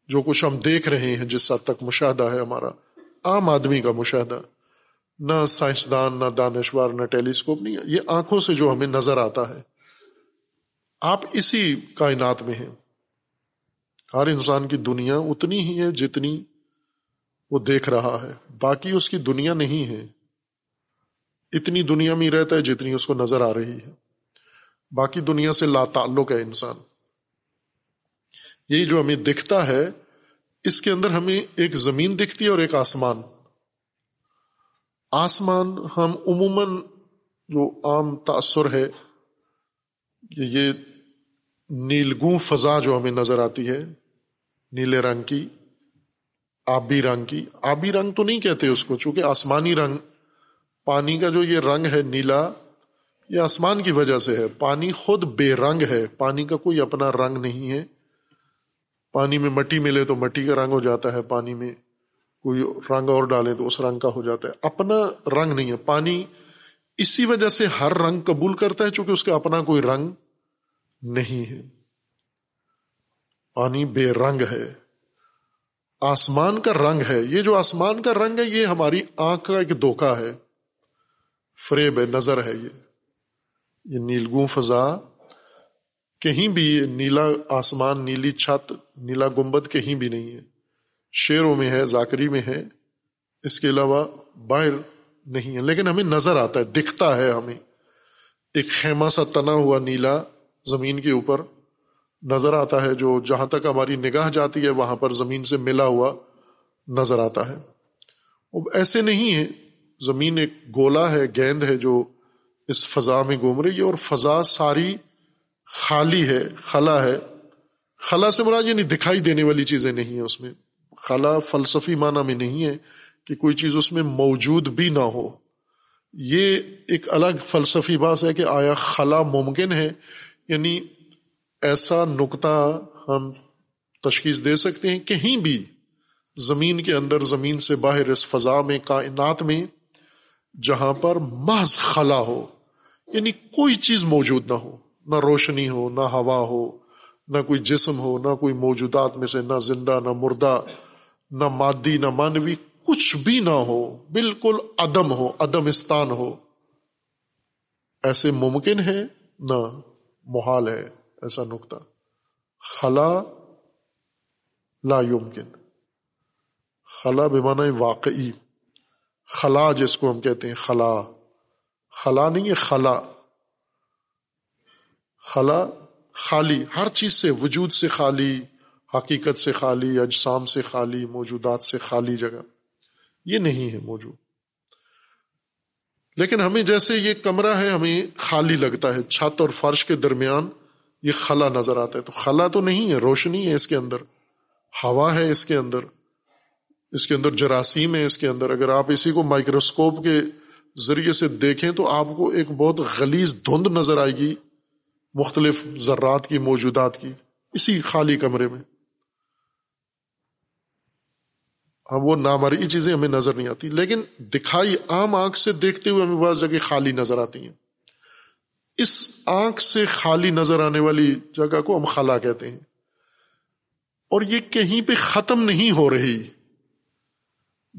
جو کچھ ہم دیکھ رہے ہیں جس حد تک مشاہدہ ہے ہمارا، عام آدمی کا مشاہدہ۔ نہ سائنسدان، نہ دانشور، نہ ٹیلیسکوپ، نہیں، یہ آنکھوں سے جو ہمیں نظر آتا ہے۔ آپ اسی کائنات میں ہیں۔ ہر انسان کی دنیا اتنی ہی ہے جتنی وہ دیکھ رہا ہے۔ باقی اس کی دنیا نہیں ہے۔ اتنی دنیا میں رہتا ہے جتنی اس کو نظر آ رہی ہے۔ باقی دنیا سے لا تعلق ہے انسان۔ یہی جو ہمیں دکھتا ہے، اس کے اندر ہمیں ایک زمین دکھتی ہے اور ایک آسمان۔ آسمان ہم عموماً جو عام تأثر ہے کہ یہ نیلگوں فضا جو ہمیں نظر آتی ہے، نیلے رنگ کی، آبی رنگ کی۔ آبی رنگ تو نہیں کہتے اس کو، چونکہ آسمانی رنگ، پانی کا جو یہ رنگ ہے نیلا، یہ آسمان کی وجہ سے ہے۔ پانی خود بے رنگ ہے، پانی کا کوئی اپنا رنگ نہیں ہے۔ پانی میں مٹی ملے تو مٹی کا رنگ ہو جاتا ہے، پانی میں کوئی رنگ اور ڈالے تو اس رنگ کا ہو جاتا ہے۔ اپنا رنگ نہیں ہے، پانی اسی وجہ سے ہر رنگ قبول کرتا ہے چونکہ اس کا اپنا کوئی رنگ نہیں ہے۔ پانی بے رنگ ہے، آسمان کا رنگ ہے۔ یہ جو آسمان کا رنگ ہے، یہ ہماری آنکھ کا ایک دھوکا ہے۔ فریب ہے، نظر ہے یہ۔ یہ نیلگوں فضا، کہیں بھی نیلا آسمان، نیلی چھت، نیلا گنبد کہیں بھی نہیں ہے۔ شیروں میں ہے، زاکری میں ہے، اس کے علاوہ باہر نہیں ہے۔ لیکن ہمیں نظر آتا ہے، دکھتا ہے ہمیں۔ ایک خیمہ سا تنا ہوا نیلا زمین کے اوپر نظر آتا ہے، جو جہاں تک ہماری نگاہ جاتی ہے، وہاں پر زمین سے ملا ہوا نظر آتا ہے۔ اب ایسے نہیں ہے۔ زمین ایک گولا ہے، گیند ہے، جو اس فضا میں گھوم رہی ہے، اور فضا ساری خالی ہے، خلا ہے۔ خلا سے مراد یعنی دکھائی دینے والی چیزیں نہیں ہیں اس میں۔ خلا فلسفی معنی میں نہیں ہے کہ کوئی چیز اس میں موجود بھی نہ ہو۔ یہ ایک الگ فلسفی بات ہے کہ آیا خلا ممکن ہے؟ یعنی ایسا نقطہ ہم تشخیص دے سکتے ہیں کہیں بھی زمین کے اندر، زمین سے باہر اس فضا میں، کائنات میں جہاں پر محض خلا ہو۔ یعنی کوئی چیز موجود نہ ہو۔ نہ روشنی ہو، نہ ہوا ہو، نہ کوئی جسم ہو، نہ کوئی موجودات میں سے، نہ زندہ، نہ مردہ۔ نہ مادی نہ مانوی، کچھ بھی نہ ہو، بالکل عدم ہو، عدم استان ہو۔ ایسے ممکن ہے؟ نہ، محال ہے، ایسا نقطہ۔ خلا لا یمکن۔ خلا بمانا واقعی۔ خلا جس کو ہم کہتے ہیں، خلا۔ خلا نہیں ہے، خلا۔ خلا خالی، ہر چیز سے، وجود سے خالی۔ حقیقت سے خالی، اجسام سے خالی، موجودات سے خالی جگہ۔ یہ نہیں ہے موجود۔ لیکن ہمیں جیسے یہ کمرہ ہے، ہمیں خالی لگتا ہے۔ چھت اور فرش کے درمیان یہ خلا نظر آتا ہے۔ تو خلا تو نہیں ہے، روشنی ہے اس کے اندر۔ ہوا ہے اس کے اندر۔ اس کے اندر جراثیم ہے اس کے اندر۔ اگر آپ اسی کو مائکروسکوپ کے ذریعے سے دیکھیں تو آپ کو ایک بہت غلیظ دھند نظر آئے گی، مختلف ذرات کی، موجودات کی، اسی خالی کمرے میں۔ ہاں وہ نامرئی چیزیں ہمیں نظر نہیں آتی۔ لیکن دکھائی عام آنکھ سے دیکھتے ہوئے ہمیں بعض جگہ خالی نظر آتی ہیں۔ اس آنکھ سے خالی نظر آنے والی جگہ کو ہم خلا کہتے ہیں۔ اور یہ کہیں پہ ختم نہیں ہو رہی۔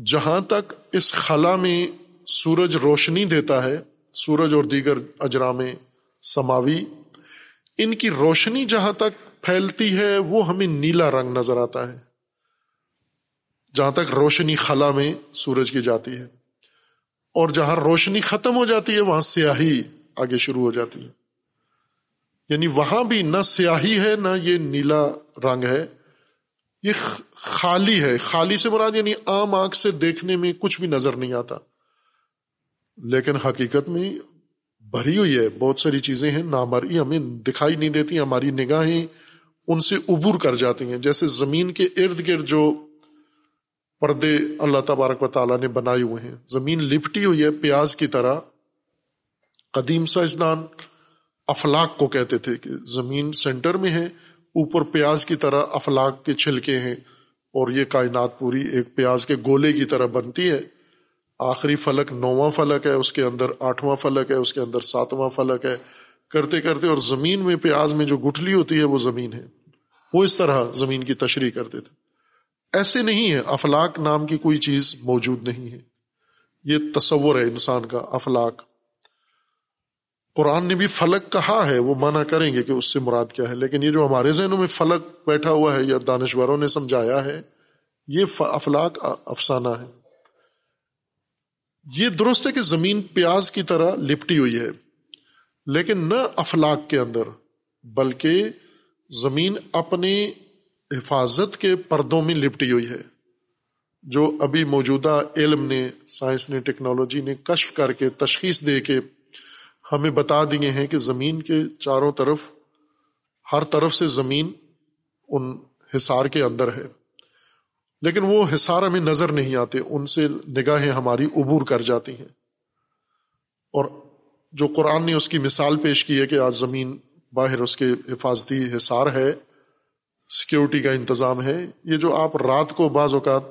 جہاں تک اس خلا میں سورج روشنی دیتا ہے، سورج اور دیگر اجرام سماوی، ان کی روشنی جہاں تک پھیلتی ہے، وہ ہمیں نیلا رنگ نظر آتا ہے۔ جہاں تک روشنی خلا میں سورج کی جاتی ہے اور جہاں روشنی ختم ہو جاتی ہے، وہاں سیاہی آگے شروع ہو جاتی ہے۔ یعنی وہاں بھی نہ سیاہی ہے، نہ یہ نیلا رنگ ہے، یہ خالی ہے۔ خالی سے مراد یعنی عام آنکھ سے دیکھنے میں کچھ بھی نظر نہیں آتا۔ لیکن حقیقت میں بھری ہوئی ہے۔ بہت ساری چیزیں ہیں، نامرئی ہمیں دکھائی نہیں دیتی، ہماری نگاہیں ان سے عبور کر جاتی ہیں۔ جیسے زمین کے ارد گرد جو پردے اللہ تبارک و تعالیٰ نے بنائے ہوئے ہیں۔ زمین لپٹی ہوئی ہے پیاز کی طرح، قدیم سائنسدان افلاق کو کہتے تھے کہ زمین سینٹر میں ہے، اوپر پیاز کی طرح افلاق کے چھلکے ہیں اور یہ کائنات پوری ایک پیاز کے گولے کی طرح بنتی ہے۔ آخری فلک نواں فلک ہے، اس کے اندر آٹھواں فلک ہے، اس کے اندر ساتواں فلک ہے۔ کرتے کرتے اور زمین میں پیاز میں جو گٹھلی ہوتی ہے وہ زمین ہے۔ وہ اس طرح زمین کی تشریح کرتے تھے۔ ایسے نہیں ہے افلاق نام کی کوئی چیز موجود نہیں ہے۔ یہ تصور ہے انسان کا افلاق قرآن نے بھی فلک کہا ہے، وہ مانا کریں گے کہ اس سے مراد کیا ہے۔ لیکن یہ جو ہمارے ذہنوں میں فلک بیٹھا ہوا ہے یا دانشوروں نے سمجھایا ہے، یہ افلاق افسانہ ہے۔ یہ درست ہے کہ زمین پیاز کی طرح لپٹی ہوئی ہے، لیکن نہ افلاق کے اندر، بلکہ زمین اپنے حفاظت کے پردوں میں لپٹی ہوئی ہے، جو ابھی موجودہ علم نے، سائنس نے، ٹیکنالوجی نے کشف کر کے، تشخیص دے کے ہمیں بتا دیے ہیں کہ زمین کے چاروں طرف، ہر طرف سے زمین ان حصار کے اندر ہے۔ لیکن وہ حصار ہمیں نظر نہیں آتے، ان سے نگاہیں ہماری عبور کر جاتی ہیں۔ اور جو قرآن نے اس کی مثال پیش کی ہے کہ آج زمین باہر اس کے حفاظتی حصار ہے سیکورٹی کا انتظام ہے۔ یہ جو آپ رات کو بعض اوقات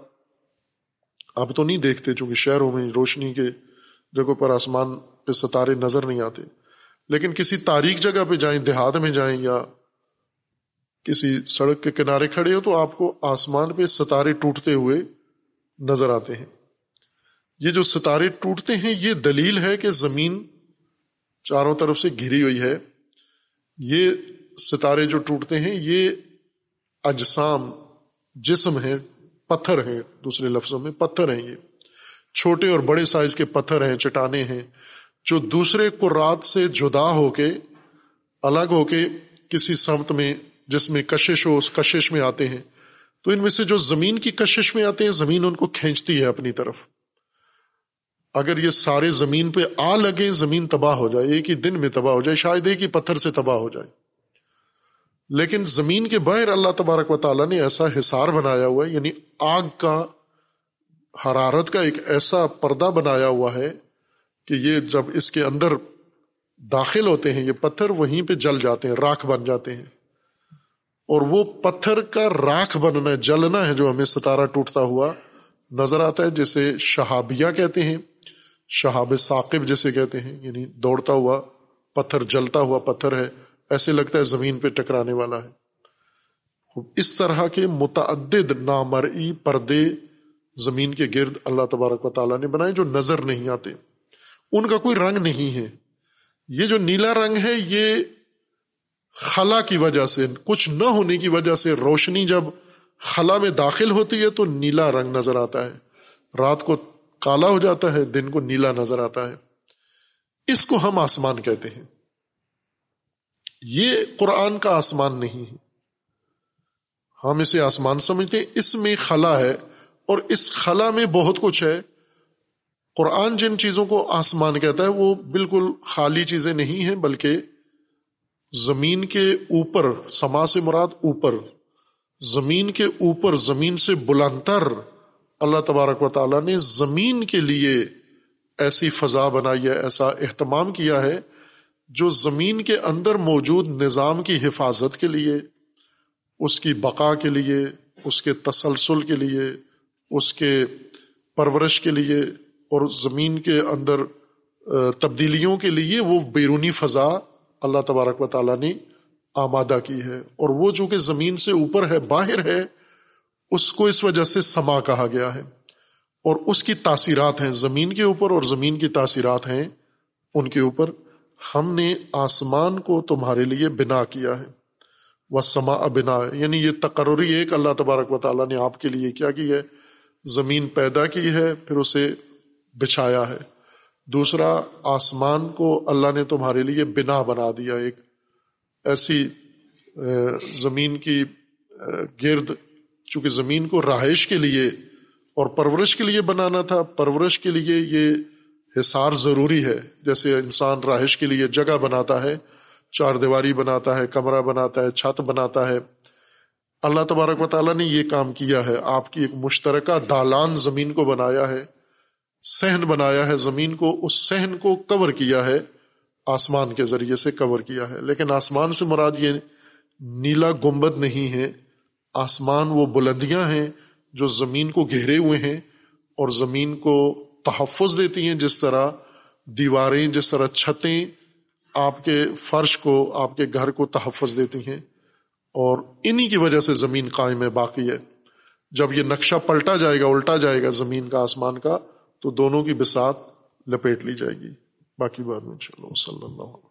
آپ تو نہیں دیکھتے چونکہ شہروں میں روشنی کے جگہوں پر آسمان پہ ستارے نظر نہیں آتے۔ لیکن کسی تاریخ جگہ پہ جائیں، دیہات میں جائیں یا کسی سڑک کے کنارے کھڑے ہو تو آپ کو آسمان پہ ستارے ٹوٹتے ہوئے نظر آتے ہیں۔ یہ جو ستارے ٹوٹتے ہیں، یہ دلیل ہے کہ زمین چاروں طرف سے گھری ہوئی ہے۔ یہ ستارے جو ٹوٹتے ہیں، یہ اجسام جسم ہے پتھر ہیں، دوسرے لفظوں میں پتھر ہیں یہ۔ چھوٹے اور بڑے سائز کے پتھر ہیں، چٹانے ہیں۔ جو دوسرے کو رات سے جدا ہو کے، الگ ہو کے کسی سمت میں، جس میں کشش ہو، اس کشش میں آتے ہیں۔ تو ان میں سے جو زمین کی کشش میں آتے ہیں، زمین ان کو کھینچتی ہے اپنی طرف۔ اگر یہ سارے زمین پہ آ لگے زمین تباہ ہو جائے، ایک ہی دن میں تباہ ہو جائے، شاید ایک ہی پتھر سے تباہ ہو جائے۔ لیکن زمین کے باہر اللہ تبارک و تعالیٰ نے ایسا حصار بنایا ہوا ہے یعنی آگ کا حرارت کا ایک ایسا پردہ بنایا ہوا ہے کہ یہ جب اس کے اندر داخل ہوتے ہیں، یہ پتھر وہیں پہ جل جاتے ہیں، راکھ بن جاتے ہیں۔ اور وہ پتھر کا راکھ بننا ہے جلنا ہے جو ہمیں ستارہ ٹوٹتا ہوا نظر آتا ہے، جسے شہابیہ کہتے ہیں۔ شہاب ثاقب جسے کہتے ہیں یعنی دوڑتا ہوا پتھر، جلتا ہوا پتھر ہے۔ ایسے لگتا ہے زمین پہ ٹکرانے والا ہے۔ اس طرح کے متعدد نامرئی پردے زمین کے گرد اللہ تبارک و تعالیٰ نے بنائے جو نظر نہیں آتے۔ ان کا کوئی رنگ نہیں ہے۔ یہ جو نیلا رنگ ہے، یہ خلا کی وجہ سے، کچھ نہ ہونے کی وجہ سے روشنی جب خلا میں داخل ہوتی ہے تو نیلا رنگ نظر آتا ہے۔ رات کو کالا ہو جاتا ہے، دن کو نیلا نظر آتا ہے۔ اس کو ہم آسمان کہتے ہیں۔ یہ قرآن کا آسمان نہیں ہے۔ ہم اسے آسمان سمجھتے ہیں، اس میں خلا ہے اور اس خلا میں بہت کچھ ہے۔ قرآن جن چیزوں کو آسمان کہتا ہے، وہ بالکل خالی چیزیں نہیں ہیں، بلکہ زمین کے اوپر، سما سے مراد اوپر، زمین کے اوپر، زمین سے بلندر اللہ تبارک و تعالیٰ نے زمین کے لیے ایسی فضا بنائی ہے، ایسا اہتمام کیا ہے جو زمین کے اندر موجود نظام کی حفاظت کے لیے، اس کی بقا کے لیے، اس کے تسلسل کے لیے، اس کے پرورش کے لیے اور زمین کے اندر تبدیلیوں کے لیے وہ بیرونی فضا اللہ تبارک و تعالیٰ نے آمادہ کی ہے۔ اور وہ جو کہ زمین سے اوپر ہے، باہر ہے، اس کو اس وجہ سے سما کہا گیا ہے۔ اور اس کی تاثیرات ہیں، زمین کے اوپر اور زمین کی تاثیرات ہیں، ان کے اوپر۔ ہم نے آسمان کو تمہارے لیے بنا کیا ہے۔ وہ سما بنا یعنی یہ تقرری ایک اللہ تبارک و تعالیٰ نے آپ کے لیے کیا کی ہے۔ زمین پیدا کی ہے، پھر اسے بچھایا ہے۔ دوسرا، آسمان کو اللہ نے تمہارے لیے بنا بنا دیا۔ ایک ایسی زمین کی گرد، چونکہ زمین کو رہائش کے لیے اور پرورش کے لیے بنانا تھا، پرورش کے لیے یہ حصار ضروری ہے۔ جیسے انسان رہائش کے لیے جگہ بناتا ہے، چار دیواری بناتا ہے، کمرہ بناتا ہے، چھت بناتا ہے۔ اللہ تبارک و تعالیٰ نے یہ کام کیا ہے۔ آپ کی ایک مشترکہ دالان زمین کو بنایا ہے سہن بنایا ہے زمین کو، اس سہن کو کور کیا ہے، آسمان کے ذریعے سے کور کیا ہے۔ لیکن آسمان سے مراد یہ نیلا گنبد نہیں ہے۔ آسمان وہ بلندیاں ہیں جو زمین کو گہرے ہوئے ہیں اور زمین کو تحفظ دیتی ہیں جس طرح دیواریں، جس طرح چھتیں آپ کے فرش کو، آپ کے گھر کو تحفظ دیتی ہیں۔ اور انہی کی وجہ سے زمین قائم ہے، باقی ہے۔ جب یہ نقشہ پلٹا جائے گا، الٹا جائے گا زمین کا، آسمان کا، تو دونوں کی بسات لپیٹ لی جائے گی۔ باقی بات میں چلو صلی اللہ علیہ